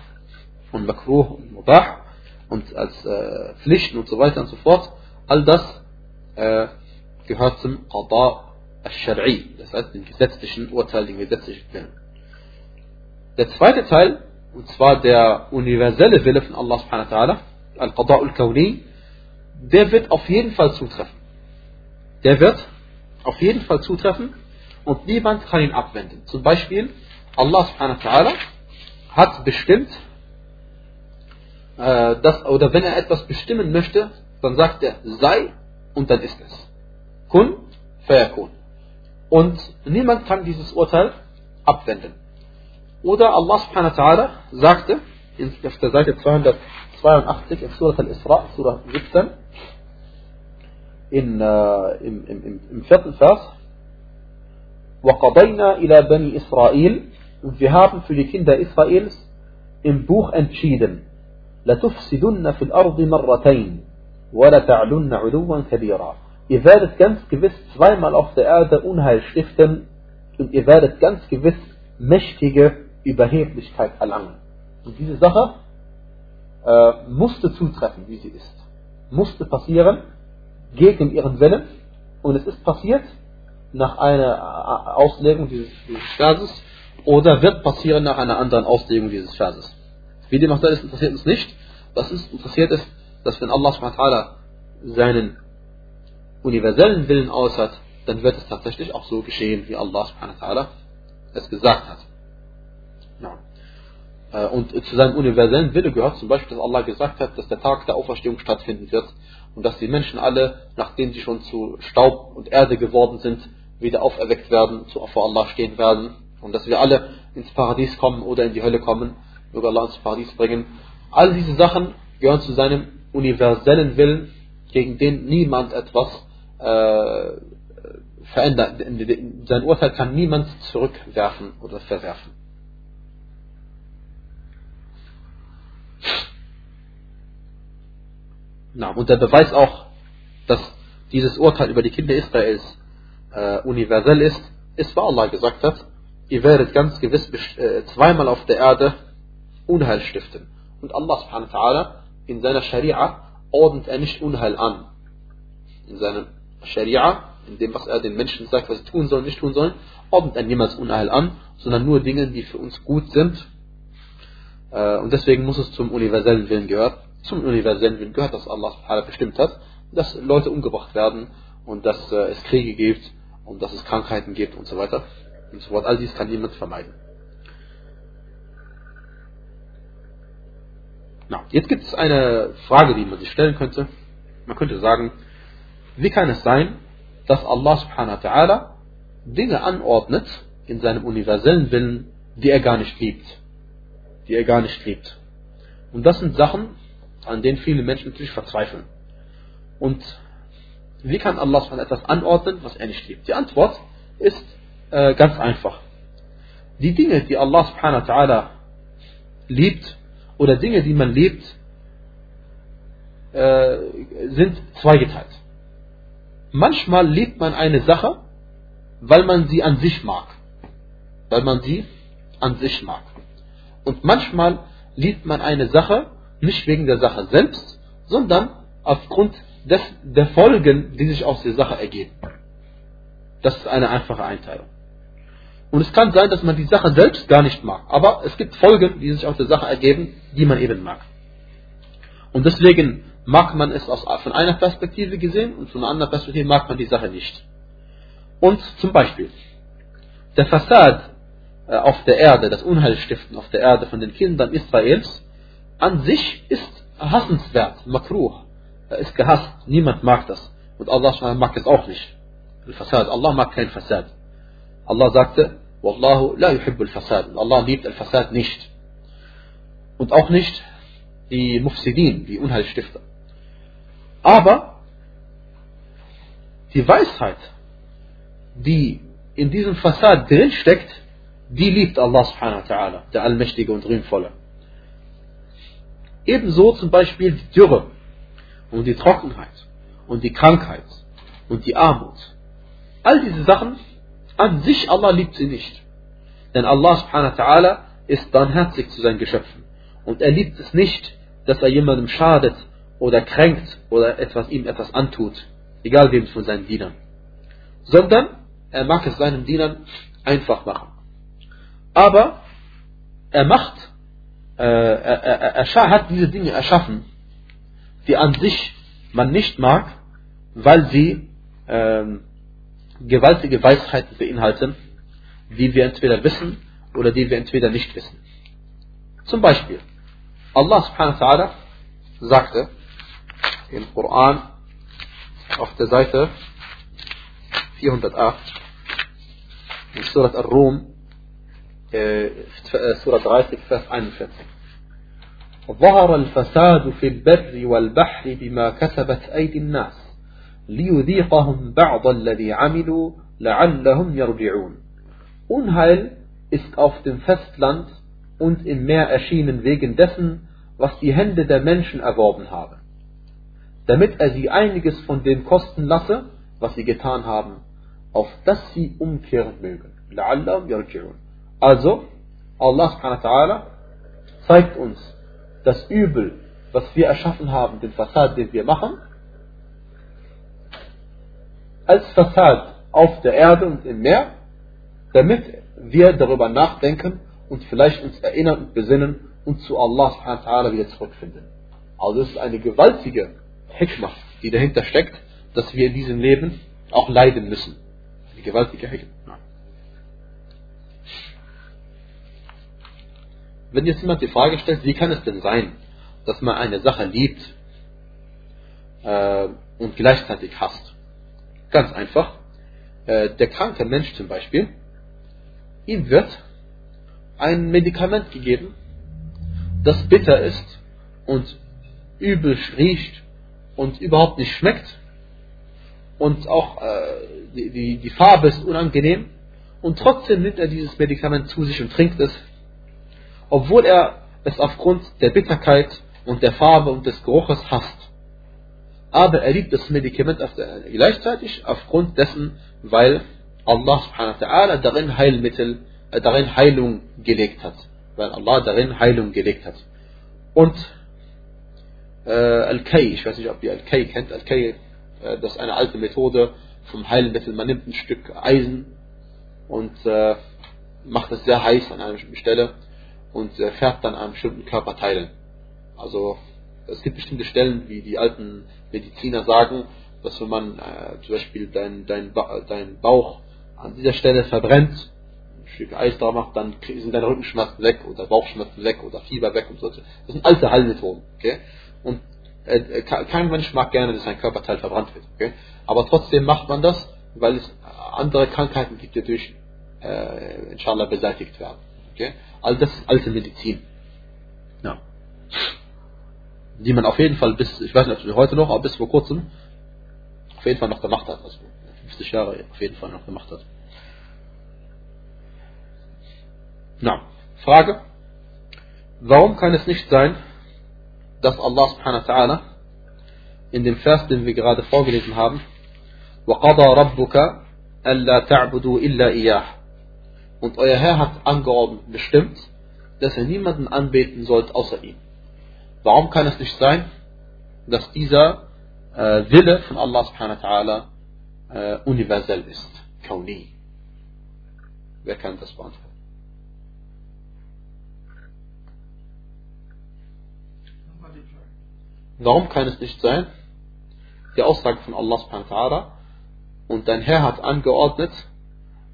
von Makruh und Mubah und als äh, Pflichten und so weiter und so fort, all das äh, gehört zum Qada al-Shari, das heißt den gesetzlichen Urteil, den gesetzlichen Willen. Der zweite Teil, und zwar der universelle Wille von Allah subhanahu wa ta'ala, al-Qada al-Kawni, der wird auf jeden Fall zutreffen. Der wird auf jeden Fall zutreffen und niemand kann ihn abwenden. Zum Beispiel, Allah subhanahu wa ta'ala hat bestimmt, äh, dass, oder wenn er etwas bestimmen möchte, dann sagt er sei und dann ist es. Kun, fayakun. Und niemand kann dieses Urteil abwenden. Oder Allah subhanahu wa ta'ala sagte, auf der Seite 282 in Surah Al-Isra, Surah 17, in, äh, im, im, im vierten Vers, وَقَضَيْنَا إِلَى بَنِي إِسْرَائِيل Und wir haben für die Kinder Israels im Buch entschieden, لَتُفْسِدُنَّ فِي الْأَرْضِ مَرَّتَيْنِ وَلَتَعْلُنَّ عُلُوًّا كَبِيرًا Ihr werdet ganz gewiss zweimal auf der Erde Unheil stiften und ihr werdet ganz gewiss mächtige Überheblichkeit erlangen. Und diese Sache äh, musste zutreffen, wie sie ist. Musste passieren, gegen ihren Willen. Und es ist passiert nach einer Auslegung dieses, dieses Verses oder wird passieren nach einer anderen Auslegung dieses Verses. Wie dem auch sei, das interessiert uns nicht. Was uns interessiert ist, dass wenn Allah seinen universellen Willen äußert, dann wird es tatsächlich auch so geschehen, wie Allah es gesagt hat. Ja. Äh, und zu seinem universellen Wille gehört zum Beispiel, dass Allah gesagt hat, dass der Tag der Auferstehung stattfinden wird und dass die Menschen alle, nachdem sie schon zu Staub und Erde geworden sind, wieder auferweckt werden, vor Allah stehen werden und dass wir alle ins Paradies kommen oder in die Hölle kommen, möge Allah ins Paradies bringen. All diese Sachen gehören zu seinem universellen Willen, gegen den niemand etwas äh, verändert. Sein Urteil kann niemand zurückwerfen oder verwerfen. Na, und der Beweis auch, dass dieses Urteil über die Kinder Israels äh, universell ist, ist, weil Allah gesagt hat, ihr werdet ganz gewiss äh, zweimal auf der Erde Unheil stiften. Und Allah subhanahu wa ta'ala in seiner Scharia ordnet er nicht Unheil an. In seiner Scharia, in dem, was er den Menschen sagt, was sie tun sollen, nicht tun sollen, ordnet er niemals Unheil an, sondern nur Dinge, die für uns gut sind. Äh, und deswegen muss es zum universellen Willen gehören zum universellen Willen gehört, dass Allah bestimmt hat, dass Leute umgebracht werden und dass äh, es Kriege gibt und dass es Krankheiten gibt und so weiter und so fort. All dies kann niemand vermeiden. Na, jetzt gibt es eine Frage, die man sich stellen könnte. Man könnte sagen, wie kann es sein, dass Allah subhanahu wa ta'ala Dinge anordnet in seinem universellen Willen, die er gar nicht liebt. Die er gar nicht liebt. Und das sind Sachen, an denen viele Menschen natürlich verzweifeln. Und wie kann Allah etwas anordnen, was er nicht liebt? Die Antwort ist äh, ganz einfach. Die Dinge, die Allah subhanahu wa ta'ala liebt, oder Dinge, die man liebt, äh, sind zweigeteilt. Manchmal liebt man eine Sache, weil man sie an sich mag. Weil man sie an sich mag. Und manchmal liebt man eine Sache, nicht wegen der Sache selbst, sondern aufgrund des, der Folgen, die sich aus der Sache ergeben. Das ist eine einfache Einteilung. Und es kann sein, dass man die Sache selbst gar nicht mag, aber es gibt Folgen, die sich aus der Sache ergeben, die man eben mag. Und deswegen mag man es aus, von einer Perspektive gesehen und von einer anderen Perspektive mag man die Sache nicht. Und zum Beispiel, der Fassad äh, auf der Erde, das Unheilstiften auf der Erde von den Kindern Israels, an sich ist hassenswert, makruh. Ist gehasst, niemand mag das. Und Allah mag es auch nicht. Al-Fasad, Allah mag kein Fasad. Allah sagte, Wallahu la yuhibbu al-Fasad. Allah liebt al-Fasad nicht. Und auch nicht die Mufsidin, die Unheilstifter. Aber die Weisheit, die in diesem Fasad drinsteckt, die liebt Allah subhanahu wa ta'ala, der Allmächtige und Rühmvolle. Ebenso zum Beispiel die Dürre und die Trockenheit und die Krankheit und die Armut. All diese Sachen, an sich Allah liebt sie nicht. Denn Allah subhanahu wa ta'ala ist barmherzig zu seinen Geschöpfen. Und er liebt es nicht, dass er jemandem schadet oder kränkt oder etwas, ihm etwas antut. Egal wem von seinen Dienern. Sondern er mag es seinen Dienern einfach machen. Aber er macht äh, er, er, er hat diese Dinge erschaffen, die an sich man nicht mag, weil sie ähm, gewaltige Weisheiten beinhalten, die wir entweder wissen oder die wir entweder nicht wissen. Zum Beispiel, Allah subhanahu wa ta'ala sagte im Koran auf der Seite 408 in Surat Ar-Rum سورة 30 Vers 41 ظهر الفساد في البر والبحر بما كسبت أيدي الناس ليذيقهم بعض الذي عملوا لعلهم يرجعون Unheil ist auf dem Festland und im Meer erschienen wegen dessen, was die Hände der Menschen erworben haben, damit er sie einiges von dem kosten lasse, was sie getan haben, auf dass sie umkehren mögen. Also, Allah subhanahu wa ta'ala zeigt uns das Übel, was wir erschaffen haben, den Fassad, den wir machen, als Fassad auf der Erde und im Meer, damit wir darüber nachdenken und vielleicht uns erinnern und besinnen und zu Allah subhanahu wieder zurückfinden. Also es ist eine gewaltige Hikmah, die dahinter steckt, dass wir in diesem Leben auch leiden müssen. Eine gewaltige Hikmah. Wenn jetzt jemand die Frage stellt, wie kann es denn sein, dass man eine Sache liebt äh, und gleichzeitig hasst? Ganz einfach. Äh, der kranke Mensch zum Beispiel, ihm wird ein Medikament gegeben, das bitter ist und übel riecht und überhaupt nicht schmeckt und auch äh, die, die, die Farbe ist unangenehm und trotzdem nimmt er dieses Medikament zu sich und trinkt es, obwohl er es aufgrund der Bitterkeit und der Farbe und des Geruches hasst. Aber er liebt das Medikament gleichzeitig aufgrund dessen, weil Allah subhanahu wa ta'ala darin Heilmittel, äh, darin Heilung gelegt hat. Weil Allah darin Heilung gelegt hat. Und äh, Al-Kay, ich weiß nicht, ob ihr Al-Kay kennt, Al-Kay, äh, das ist eine alte Methode vom Heilmittel. Man nimmt ein Stück Eisen und äh, macht es sehr heiß an einer bestimmten Stelle und äh, färbt dann an bestimmten Körperteilen. Also es gibt bestimmte Stellen, wie die alten Mediziner sagen, dass wenn man äh, zum Beispiel deinen dein, dein Bauch an dieser Stelle verbrennt, ein Stück Eis da macht, dann sind deine Rückenschmerzen weg oder Bauchschmerzen weg oder Fieber weg und so. Das sind alte Heilmethoden. Okay? Und äh, kein Mensch mag gerne, dass sein Körperteil verbrannt wird. Okay? Aber trotzdem macht man das, weil es andere Krankheiten gibt, die durch äh, inshallah beseitigt werden. Okay? Also das ist alte Medizin. Ja Die man auf jeden Fall bis, ich weiß nicht, ob sie heute noch, aber bis vor kurzem auf jeden Fall noch gemacht hat. Also 50 Jahre auf jeden Fall noch gemacht hat. Na, Frage. Warum kann es nicht sein, dass Allah subhanahu wa ta'ala in dem Vers, den wir gerade vorgelesen haben, وَقَضَى رَبُّكَ أَلَّا تَعْبُدُوا إِلَّا إِيَّهِ Und euer Herr hat angeordnet, bestimmt, dass ihr niemanden anbeten sollt außer ihm. Warum kann es nicht sein, dass dieser äh, Wille von Allah subhanahu wa äh, universell ist? Kauni. Wer kann das beantworten? Warum kann es nicht sein? Die Aussage von Allah subhanahu wa und dein Herr hat angeordnet,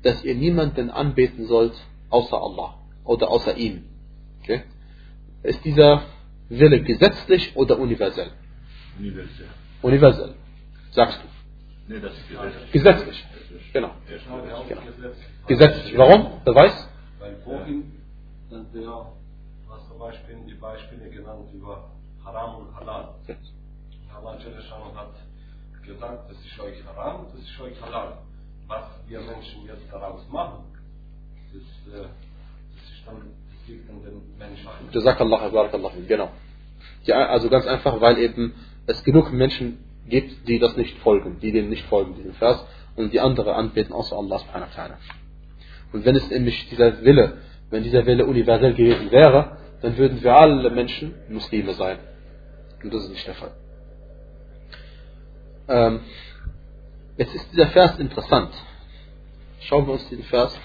dass ihr niemanden anbeten sollt außer Allah oder außer ihm. Okay? Ist dieser Wille gesetzlich oder universell? Universell. Universell. Sagst du? Nee, das ist gesetzlich. Gesetzlich. Genau. genau. Gesetzlich. Warum? Beweis? Weil vorhin sind wir, was zum Beispiel die Beispiele genannt über Haram und Halal. Allah hat gesagt, das ist euch Haram, das ist euch Halal. Was wir Menschen jetzt daraus machen, das, äh, das ist dann Menschen. Jazakallah, Barakallah, genau. Ja, also ganz einfach, weil eben es genug Menschen gibt, die das nicht folgen, die dem nicht folgen, diesem Vers, und die andere anbeten außer Allah subhanahu wa ta'ala. Und wenn es nämlich dieser Wille, wenn dieser Wille universell gewesen wäre, dann würden wir alle Menschen Muslime sein. Und das ist nicht der Fall. Ähm, jetzt ist dieser Vers interessant. Schauen wir uns diesen Vers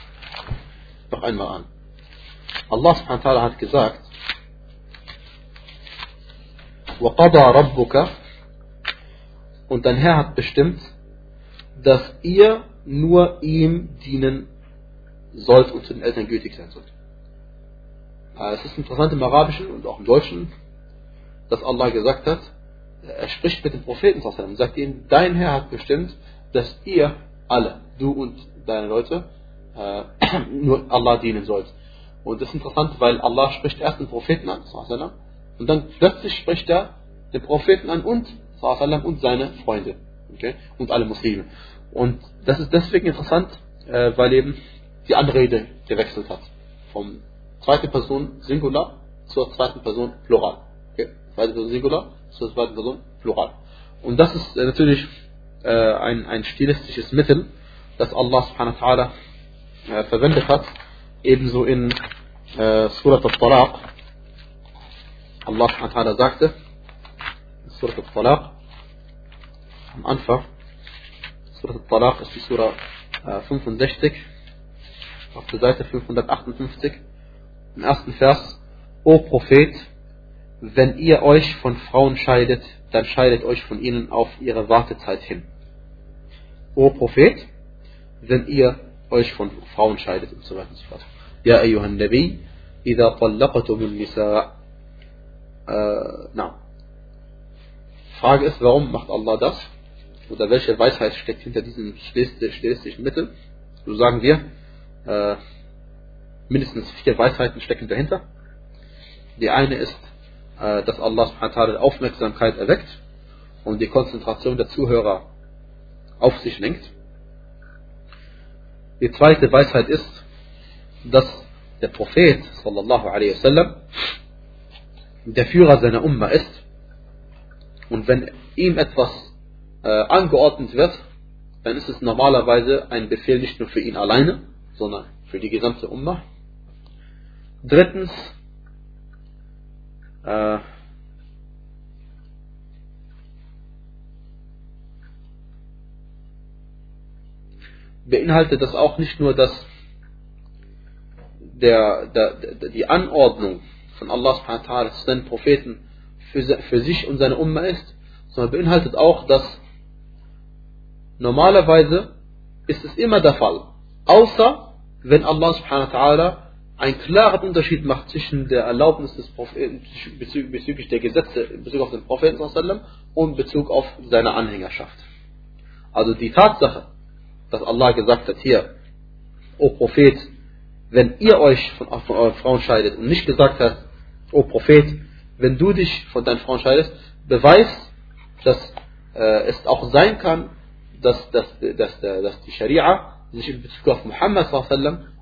noch einmal an. Allah subhanahu wa ta'ala hat gesagt, وَقَضَى رَبُّكَ Und dein Herr hat bestimmt, dass ihr nur ihm dienen sollt und zu den Eltern gütig sein sollt. Es ist interessant im Arabischen und auch im Deutschen, dass Allah gesagt hat, er spricht mit dem Propheten und sagt ihm, dein Herr hat bestimmt, dass ihr alle, du und deine Leute, äh, <clears throat> nur Allah dienen sollt. Und das ist interessant, weil Allah spricht erst den Propheten an, und dann plötzlich spricht er den Propheten an und, und seine Freunde. Okay? Und alle Muslime. Und das ist deswegen interessant, äh, weil eben die Anrede gewechselt hat. Vom zweiten Person Singular zur zweiten Person Plural. Okay? Zweite Person Singular zur zweiten Person Plural. Und das ist äh, natürlich äh, ein, ein stilistisches Mittel, das Allah subhanahu wa verwendet hat, ebenso in äh, Surat al-Talaq. Allah subhanahu sagte, Surat al-Talaq, am Anfang, Surat al-Talaq ist die Surah äh, 65, auf der Seite 558, im ersten Vers, O Prophet, wenn ihr euch von Frauen scheidet, dann scheidet euch von ihnen auf ihre Wartezeit hin. O Prophet, wenn ihr euch von Frauen scheidet und so weiter und so fort. Ja, Ayyuhan Nabi, إذا طلقتم النساء äh, na. Frage ist, warum macht Allah das? Oder welche Weisheit steckt hinter diesem stilistischen Mittel? So sagen wir, äh, mindestens vier Weisheiten stecken dahinter. Die eine ist, äh, dass Allah subhanahu Aufmerksamkeit erweckt und die Konzentration der Zuhörer auf sich lenkt. Die zweite Weisheit ist, dass der Prophet sallallahu alaihi wasallam der Führer seiner Umma ist und wenn ihm etwas äh, angeordnet wird, dann ist es normalerweise ein Befehl nicht nur für ihn alleine, sondern für die gesamte Umma. Drittens, äh, beinhaltet das auch nicht nur, dass der, der, der, die Anordnung von Allah subhanahu zu seinen Propheten für, für sich und seine Umma ist, sondern beinhaltet auch, dass normalerweise ist es immer der Fall, außer wenn Allah subhanahu einen klaren Unterschied macht zwischen der Erlaubnis des Propheten bezüglich der Gesetze in Bezug auf den Propheten und Bezug auf seine Anhängerschaft. Also die Tatsache, dass Allah gesagt hat hier, O Prophet, wenn ihr euch von, von euren Frauen scheidet und nicht gesagt hat, O Prophet, wenn du dich von deinen Frauen scheidest, beweist, dass äh, es auch sein kann, dass, dass, dass, dass die Scharia sich in Bezug auf Muhammad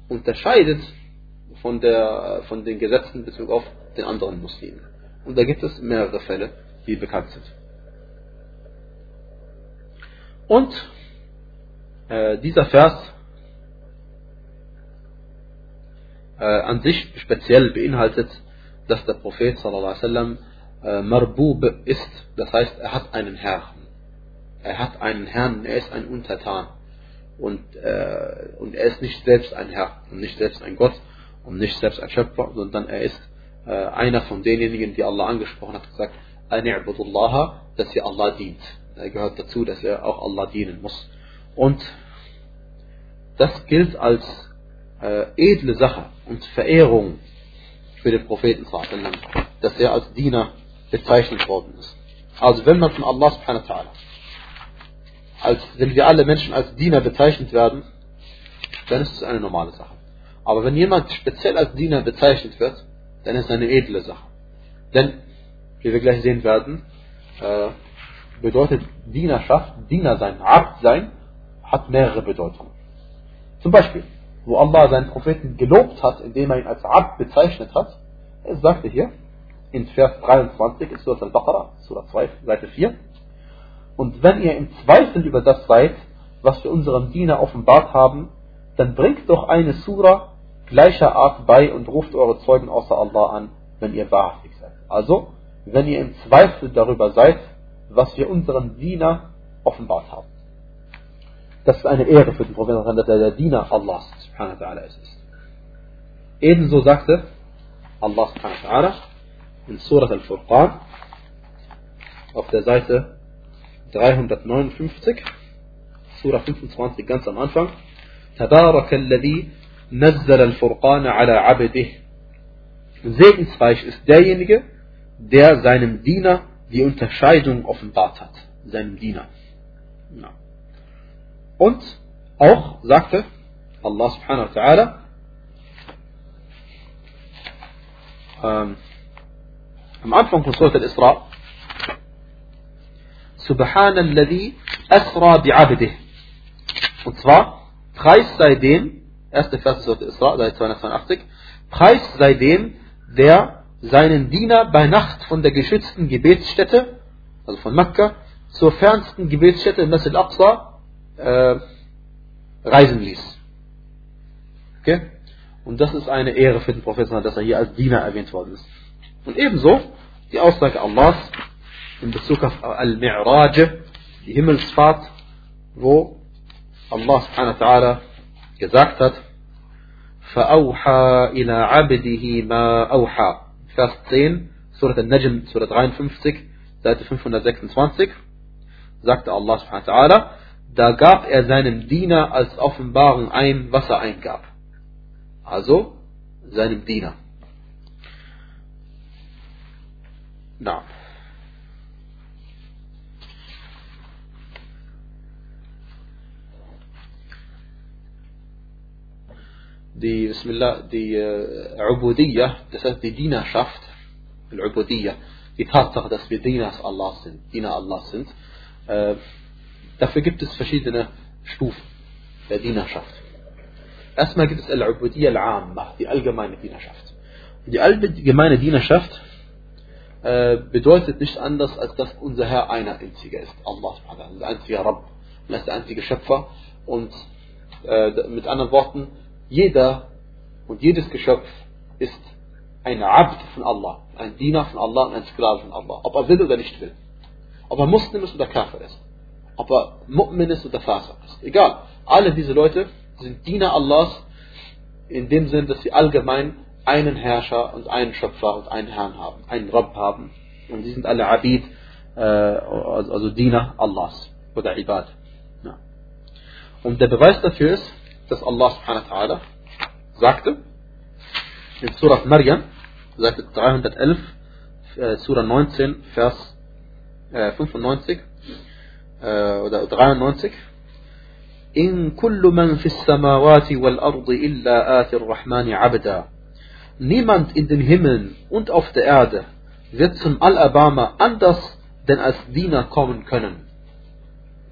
unterscheidet von, der, von den Gesetzen in Bezug auf den anderen Muslimen. Und da gibt es mehrere Fälle, die bekannt sind. Und äh, dieser Vers äh, an sich speziell beinhaltet, dass der Prophet sallam, äh, Marbub ist, das heißt, er hat einen Herrn. Er hat einen Herrn, er ist ein Untertan. Und, äh, und er ist nicht selbst ein Herr und nicht selbst ein Gott und nicht selbst ein Schöpfer, sondern er ist äh, einer von denjenigen, die Allah angesprochen hat, gesagt, dass er Allah dient. Er gehört dazu, dass er auch Allah dienen muss. Und das gilt als äh, edle Sache und Verehrung für den Propheten, dass er als Diener bezeichnet worden ist. Also wenn man von Allah subhanahu wa ta'ala, als wenn wir alle Menschen als Diener bezeichnet werden, dann ist es eine normale Sache. Aber wenn jemand speziell als Diener bezeichnet wird, dann ist es eine edle Sache. Denn, wie wir gleich sehen werden, äh, bedeutet Dienerschaft, Diener sein, Abd sein, hat mehrere Bedeutungen. Zum Beispiel, wo Allah seinen Propheten gelobt hat, indem er ihn als Abd bezeichnet hat, er sagte hier, in Vers 23 in Surah Al-Baqarah, Surah 2, Seite 4, und wenn ihr im Zweifel über das seid, was wir unserem Diener offenbart haben, dann bringt doch eine Surah gleicher Art bei und ruft eure Zeugen außer Allah an, wenn ihr wahrhaftig seid. Also, wenn ihr im Zweifel darüber seid, was wir unserem Diener offenbart haben. Das ist eine Ehre für den Propheten, dass er der Diener Allahs subhanahu wa ta'ala ist. Ebenso sagte Allah subhanahu wa ta'ala in Surah Al-Furqan auf der Seite 359, Surah 25 ganz am Anfang, تبارك الذي نزل الفرقان على عبده Segensreich ist derjenige, der seinem Diener die Unterscheidung offenbart hat. Seinem Diener. Ja. Und auch sagte Allah subhanahu wa ta'ala, ähm, am Anfang von Surah Al-Isra, Subhan alladhi asra bi'abdih. Und zwar, Preis sei dem, erste Vers des Isra, Seite 282. Preis sei dem, der seinen Diener bei Nacht von der geschützten Gebetsstätte, also von Mekka, zur fernsten Gebetsstätte in Masjid al-Aqsa äh, reisen ließ. Okay? Und das ist eine Ehre für den Propheten, dass er hier als Diener erwähnt worden ist. Und ebenso die Aussage Allahs in Bezug auf Al-Mi'raj, die Himmelsfahrt, wo Allah subhanahu wa ta'ala gesagt hat, فأوحى إلى عبده ما أوحى Vers 10, Surat Al-Najm, Surat 53, Seite 526, sagte Allah subhanahu wa ta'ala, da gab er seinem Diener als Offenbarung ein, was er eingab. Also, seinem Diener. Na. die, Bismillah, die äh, Ubudiyya, das heißt die Dienerschaft, die die Tatsache, dass wir Dieners Allah sind, Diener Allah sind, äh, dafür gibt es verschiedene Stufen der Dienerschaft. Erstmal gibt es Al-Ubudiyya Al-Amma, die allgemeine Dienerschaft. Und die allgemeine Dienerschaft äh, bedeutet nichts anderes, als dass unser Herr einer einziger ist. Allah, der einzige Rabb, er ist der einzige Schöpfer. Und äh, mit anderen Worten, jeder und jedes Geschöpf ist ein Abd von Allah, ein Diener von Allah und ein Sklave von Allah, ob er will oder nicht will. Ob er Muslim ist oder Kafir ist. Ob er Mu'min ist oder Fasaq ist. Egal. Alle diese Leute sind Diener Allahs in dem Sinn, dass sie allgemein einen Herrscher und einen Schöpfer und einen Herrn haben, einen Rabb haben. Und die sind alle Abid, äh, also Diener Allahs oder Ibad. Ja. Und der Beweis dafür ist, dass Allah subhanahu wa ta'ala sagte, in Surah Maryam, Seite 311, äh, Surah 19, Vers äh, 95 äh, oder 93. In kullu man fis samawati wal ardi illa atir rahmani abda. Niemand in den Himmeln und auf der Erde wird zum Al-Abama anders denn als Diener kommen können.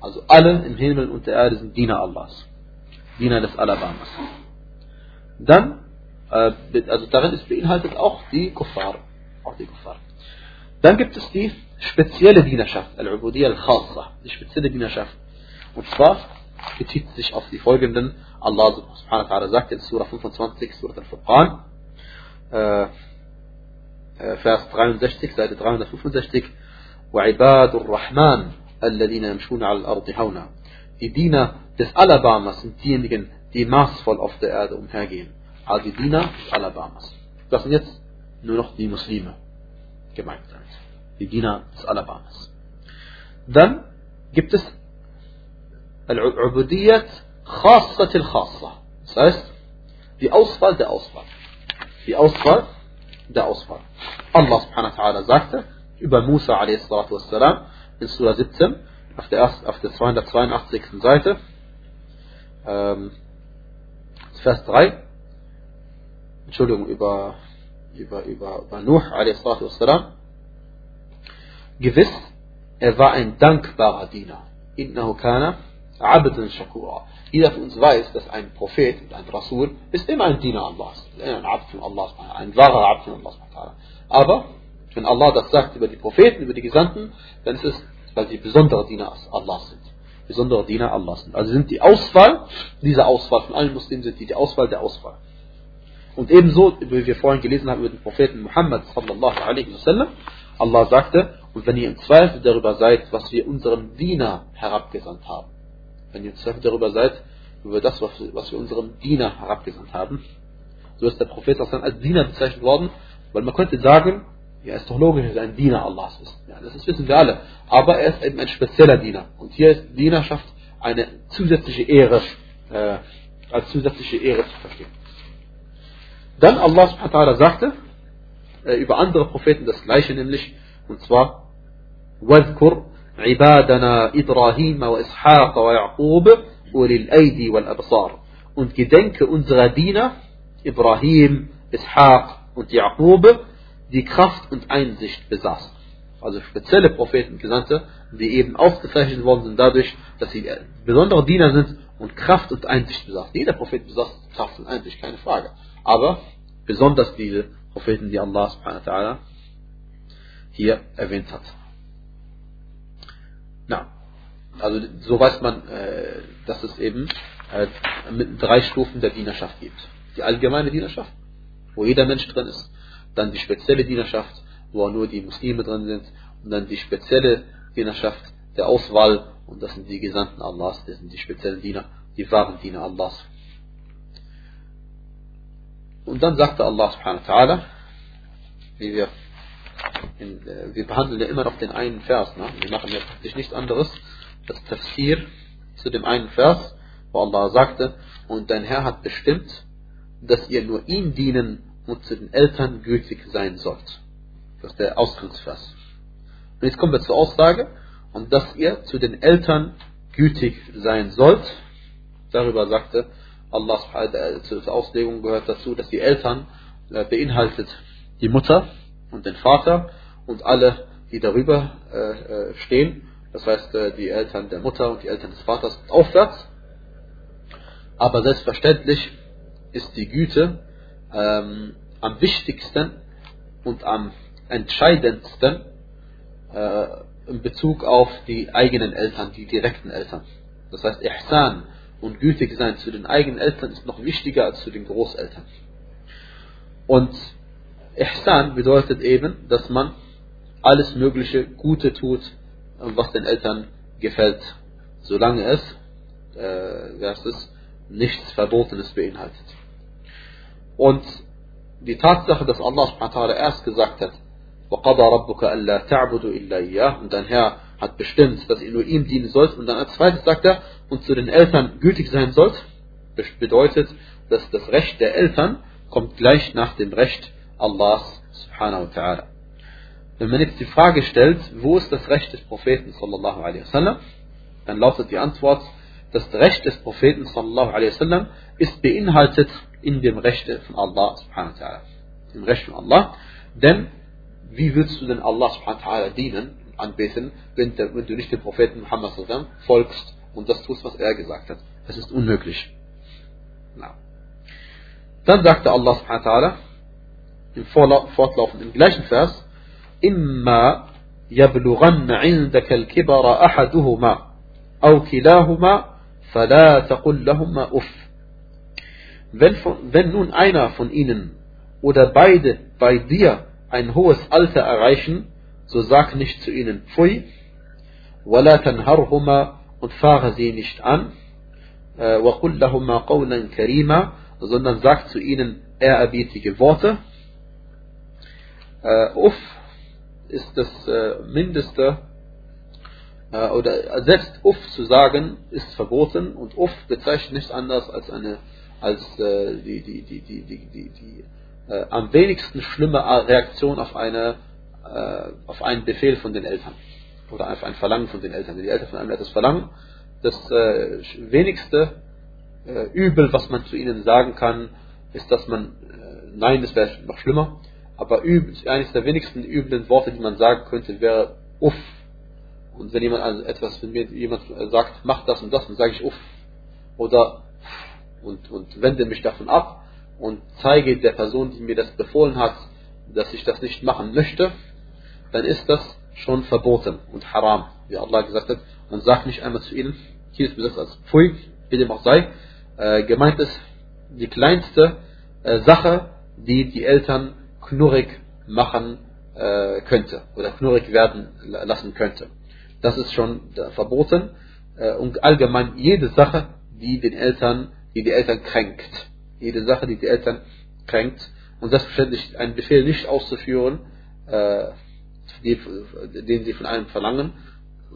Also alle im Himmel und der Erde sind Diener Allahs. Diener des Alabamas. Dann, äh, also darin ist beinhaltet auch die Kuffar. Auch die Kuffar. Dann gibt es die spezielle Dienerschaft, Al-Ubudiyya al-Khassa, die spezielle Dienerschaft. Und zwar bezieht sich auf die folgenden. Allah subhanahu wa ta'ala sagt in Surah 25, Surah Al-Furqan, äh, Vers 63, Seite 365, وعباد الرحمن الذين يمشون على الأرض هونا die Diener des Alabamas sind diejenigen, die maßvoll auf der Erde umhergehen. Also die Diener des Alabamas. Das sind jetzt nur noch die Muslime gemeint damit. Die Diener des Alabamas. Dann gibt es Al-Ubudiyat Khassat al-Khassa. Das heißt, die Auswahl der Auswahl. Die Auswahl der Auswahl. Allah subhanahu wa ta'ala sagte über Musa a.s. in Surah 17, auf der, erst, auf der 282. Seite, ähm, Vers 3, Entschuldigung, über, über, über, über Nuh wassalam, gewiss, er war ein dankbarer Diener. Innahu kana abdan shakura. Jeder von uns weiß, dass ein Prophet und ein Rasul ist immer ein Diener Allahs, ein Abd von Allah, ein wahrer Abd von Allah. Aber wenn Allah das sagt über die Propheten, über die Gesandten, dann ist es weil sie besondere Diener Allahs sind. Besondere Diener Allahs sind. Also sind die Auswahl, diese Auswahl von allen Muslimen sind die, die Auswahl der Auswahl. Und ebenso, wie wir vorhin gelesen haben über den Propheten Muhammad sallallahu alaihi wasallam, Allah sagte, und wenn ihr im Zweifel darüber seid, was wir unserem Diener herabgesandt haben, wenn ihr im Zweifel darüber seid, über das, was wir unserem Diener herabgesandt haben, so ist der Prophet als Diener bezeichnet worden, weil man könnte sagen, ja, ist doch logisch, dass er ein Diener Allahs ist. Ja, das ist, wissen wir alle. Aber er ist eben ein spezieller Diener. Und hier ist Dienerschaft eine zusätzliche Ehre, äh, als zusätzliche Ehre zu verstehen. Dann Allah subhanahu wa sagte äh, über andere Propheten das gleiche, nämlich, und zwar, وَاذْكُرْ عِبَادَنَا إِبْرَاهِيمَ وَإِسْحَاقَ وَيَعْقُوبَ أُولِي الْأَيْدِي وَالْأَبْصَارِ Und gedenke unserer Diener, Ibrahim, Ishaq und Yaqub, die Kraft und Einsicht besaßen. Also spezielle Propheten, Gesandte, die eben ausgezeichnet worden sind dadurch, dass sie besondere Diener sind und Kraft und Einsicht besaß. Jeder Prophet besaß Kraft und Einsicht, keine Frage. Aber besonders diese Propheten, die Allah subhanahu wa hier erwähnt hat. Na, also so weiß man, äh, dass es eben äh, drei Stufen der Dienerschaft gibt. Die allgemeine Dienerschaft, wo jeder Mensch drin ist. Dann die spezielle Dienerschaft, wo nur die Muslime drin sind. Und dann die spezielle Dienerschaft der Auswahl. Und das sind die Gesandten Allahs, das sind die speziellen Diener, die wahren Diener Allahs. Und dann sagte Allah subhanahu wa ta'ala, wie wir, in, äh, wir behandeln ja immer noch den einen Vers, ne? wir machen ja praktisch nichts anderes, das Tafsir zu dem einen Vers, wo Allah sagte, und dein Herr hat bestimmt, dass ihr nur ihm dienen und zu den Eltern gütig sein sollt. Das ist der Ausgangsvers. Und jetzt kommen wir zur Aussage, und dass ihr zu den Eltern gütig sein sollt. Darüber sagte Allah äh, zur Auslegung gehört dazu, dass die Eltern äh, beinhaltet die Mutter und den Vater und alle, die darüber äh, stehen. Das heißt, die Eltern der Mutter und die Eltern des Vaters aufwärts. Aber selbstverständlich ist die Güte ähm, am wichtigsten und am entscheidendsten äh, in Bezug auf die eigenen Eltern, die direkten Eltern. Das heißt, Ihsan und gütig sein zu den eigenen Eltern ist noch wichtiger als zu den Großeltern. Und Ihsan bedeutet eben, dass man alles mögliche Gute tut, was den Eltern gefällt, solange es, äh, es nichts Verbotenes beinhaltet. Und die Tatsache, dass Allah erst gesagt hat, وَقَضَى رَبُّكَ أَلَّا تَعْبُدُوا إِلَّا إِيَّهُ Und dein Herr hat bestimmt, dass ihr nur ihm dienen sollt. Und dann als zweites sagt er, und zu den Eltern gütig sein sollt. Bedeutet, dass das Recht der Eltern kommt gleich nach dem Recht Allahs subhanahu wa ta'ala. Wenn man jetzt die Frage stellt, wo ist das Recht des Propheten sallallahu alaihi wasallam, dann lautet die Antwort, das Recht des Propheten sallallahu alaihi wasallam ist beinhaltet in dem Recht von Allah subhanahu wa ta'ala. Im Recht von Allah. Denn wie willst du denn Allah subhanahu wa ta'ala dienen, anbeten, wenn, der, wenn, du nicht dem Propheten Muhammad sallam folgst und das tust, was er gesagt hat? Das ist unmöglich. Na. Dann sagte Allah subhanahu wa ta'ala im Fortlauf, im gleichen Vers, إما يبلغن عندك الكبر أحدهما أو كلاهما فلا تقل لهما أف wenn, von, wenn nun einer von ihnen oder beide bei dir ein hohes Alter erreichen, so sag nicht zu ihnen Pfui, ولا تنهرهما und fahre sie nicht an, وقل لهما قولا كريما, sondern sag zu ihnen ehrerbietige Worte. Uff ist das Mindeste, oder selbst Uff zu sagen, ist verboten und Uff bezeichnet nichts anderes als eine als die, die, die, die, die, die, die äh, am wenigsten schlimme Reaktion auf, eine, äh, auf einen Befehl von den Eltern oder auf ein Verlangen von den Eltern. Wenn die Eltern von einem etwas verlangen, das äh, wenigste äh, Übel, was man zu ihnen sagen kann, ist, dass man, äh, nein, das wäre noch schlimmer, aber eines der wenigsten üblen Worte, die man sagen könnte, wäre uff. Und wenn jemand also etwas, wenn mir jemand sagt, mach das und das, dann sage ich uff. Oder und, und wende mich davon ab und zeige der Person, die mir das befohlen hat, dass ich das nicht machen möchte, dann ist das schon verboten und haram, wie Allah gesagt hat. Und sag nicht einmal zu ihnen, hier ist besetzt als Pfui, wie dem auch sei. Äh, gemeint ist die kleinste äh, Sache, die die Eltern knurrig machen äh, könnte oder knurrig werden lassen könnte. Das ist schon äh, verboten äh, und allgemein jede Sache, die den Eltern, die die Eltern kränkt jede Sache, die die Eltern kränkt und selbstverständlich einen Befehl nicht auszuführen, äh, den sie von einem verlangen,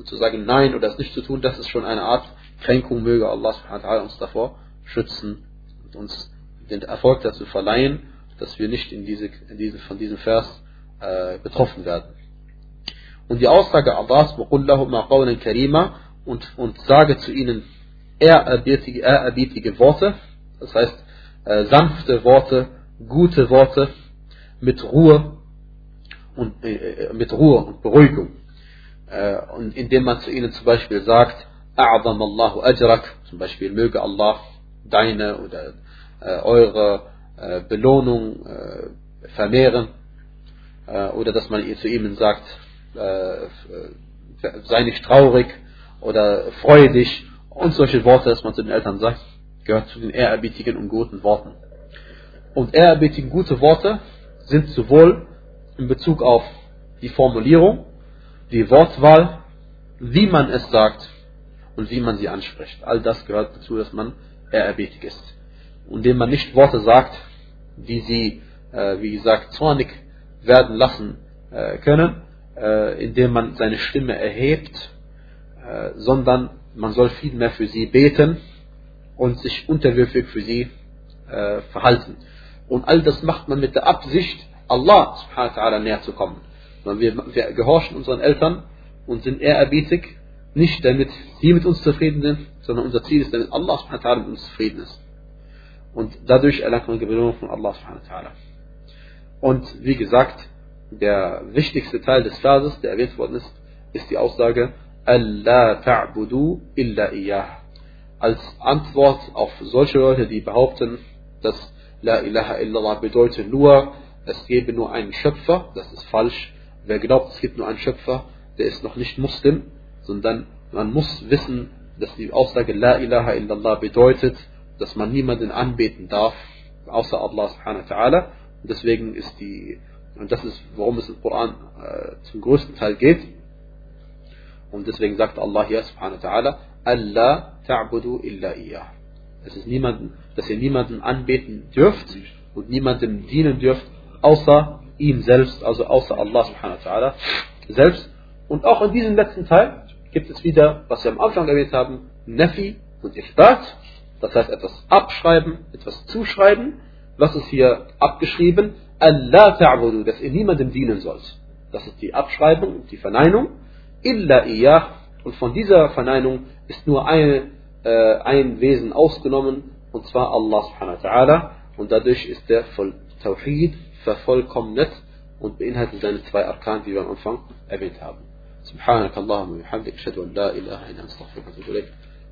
zu sagen Nein oder es nicht zu tun, das ist schon eine Art Kränkung, möge Allah uns davor schützen und uns den Erfolg dazu verleihen, dass wir nicht in diese, in diese, von diesem Vers äh, betroffen werden. Und die Aussage Allahs, karima und, und sage zu ihnen ehrerbietige, ehrerbietige Worte, das heißt, äh, sanfte Worte, gute Worte mit Ruhe und, äh, äh, mit Ruhe und Beruhigung. Äh, und indem man zu ihnen zum Beispiel sagt, A'zam Allahu ajrak, zum Beispiel möge Allah deine oder äh, eure äh, Belohnung äh, vermehren. oder dass man zu ihnen sagt, sei nicht traurig oder freue dich. Und solche Worte, dass man zu den Eltern sagt, gehört zu den ehrerbietigen und guten Worten. Und ehrerbietigen gute Worte sind sowohl in Bezug auf die Formulierung, die Wortwahl, wie man es sagt und wie man sie anspricht. All das gehört dazu, dass man ehrerbietig ist. Und indem man nicht Worte sagt, die sie, äh, wie gesagt, zornig werden lassen äh, können, äh, indem man seine Stimme erhebt, äh, sondern man soll vielmehr für sie beten und sich unterwürfig für sie äh, verhalten. Und all das macht man mit der Absicht, Allah subhanahu wa ta'ala näher zu kommen. Wir, wir gehorchen unseren Eltern und sind ehrerbietig, nicht damit sie mit uns zufrieden sind, sondern unser Ziel ist, damit Allah subhanahu wa ta'ala mit uns zufrieden ist. Und dadurch erlangt man Belohnung von Allah subhanahu wa ta'ala. Und wie gesagt, der wichtigste Teil des Verses, der erwähnt worden ist, ist die Aussage, Allah ta'budu illa iyah. Als Antwort auf solche Leute, die behaupten, dass La ilaha illallah bedeutet nur, es gebe nur einen Schöpfer, das ist falsch. Wer glaubt, es gibt nur einen Schöpfer, der ist noch nicht Muslim, sondern man muss wissen, dass die Aussage La ilaha illallah bedeutet, dass man niemanden anbeten darf, außer Allah subhanahu wa ta'ala. Und deswegen ist die, und das ist, worum es im Koran äh, zum größten Teil geht. Und deswegen sagt Allah hier subhanahu wa ta'ala, Allah ta'budu illa iyah. Es ist niemanden, dass ihr niemanden anbeten dürft und niemandem dienen dürft, außer ihm selbst, also außer Allah subhanahu wa ta'ala selbst. Und auch in diesem letzten Teil gibt es wieder, was wir am Anfang erwähnt haben, Nafi und Ifbat. Das heißt etwas abschreiben, etwas zuschreiben. Was ist hier abgeschrieben? Allah ta'budu, dass ihr niemandem dienen sollt. Das ist die Abschreibung und die Verneinung. Illa iyah. Und von dieser Verneinung ist nur eine, äh, ein Wesen ausgenommen, und zwar Allah subhanahu wa ta'ala. Und dadurch ist der Tawhid vervollkommnet und beinhaltet seine zwei Arkan, wie wir am Anfang erwähnt haben. سبحانك اللهم وبحمدك أشهد أن لا إله إلا أنت أستغفرك وأتوب إليك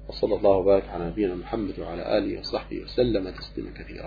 وصلى الله وبارك على نبينا محمد وعلى آله وصحبه وسلم تسليما كثيرا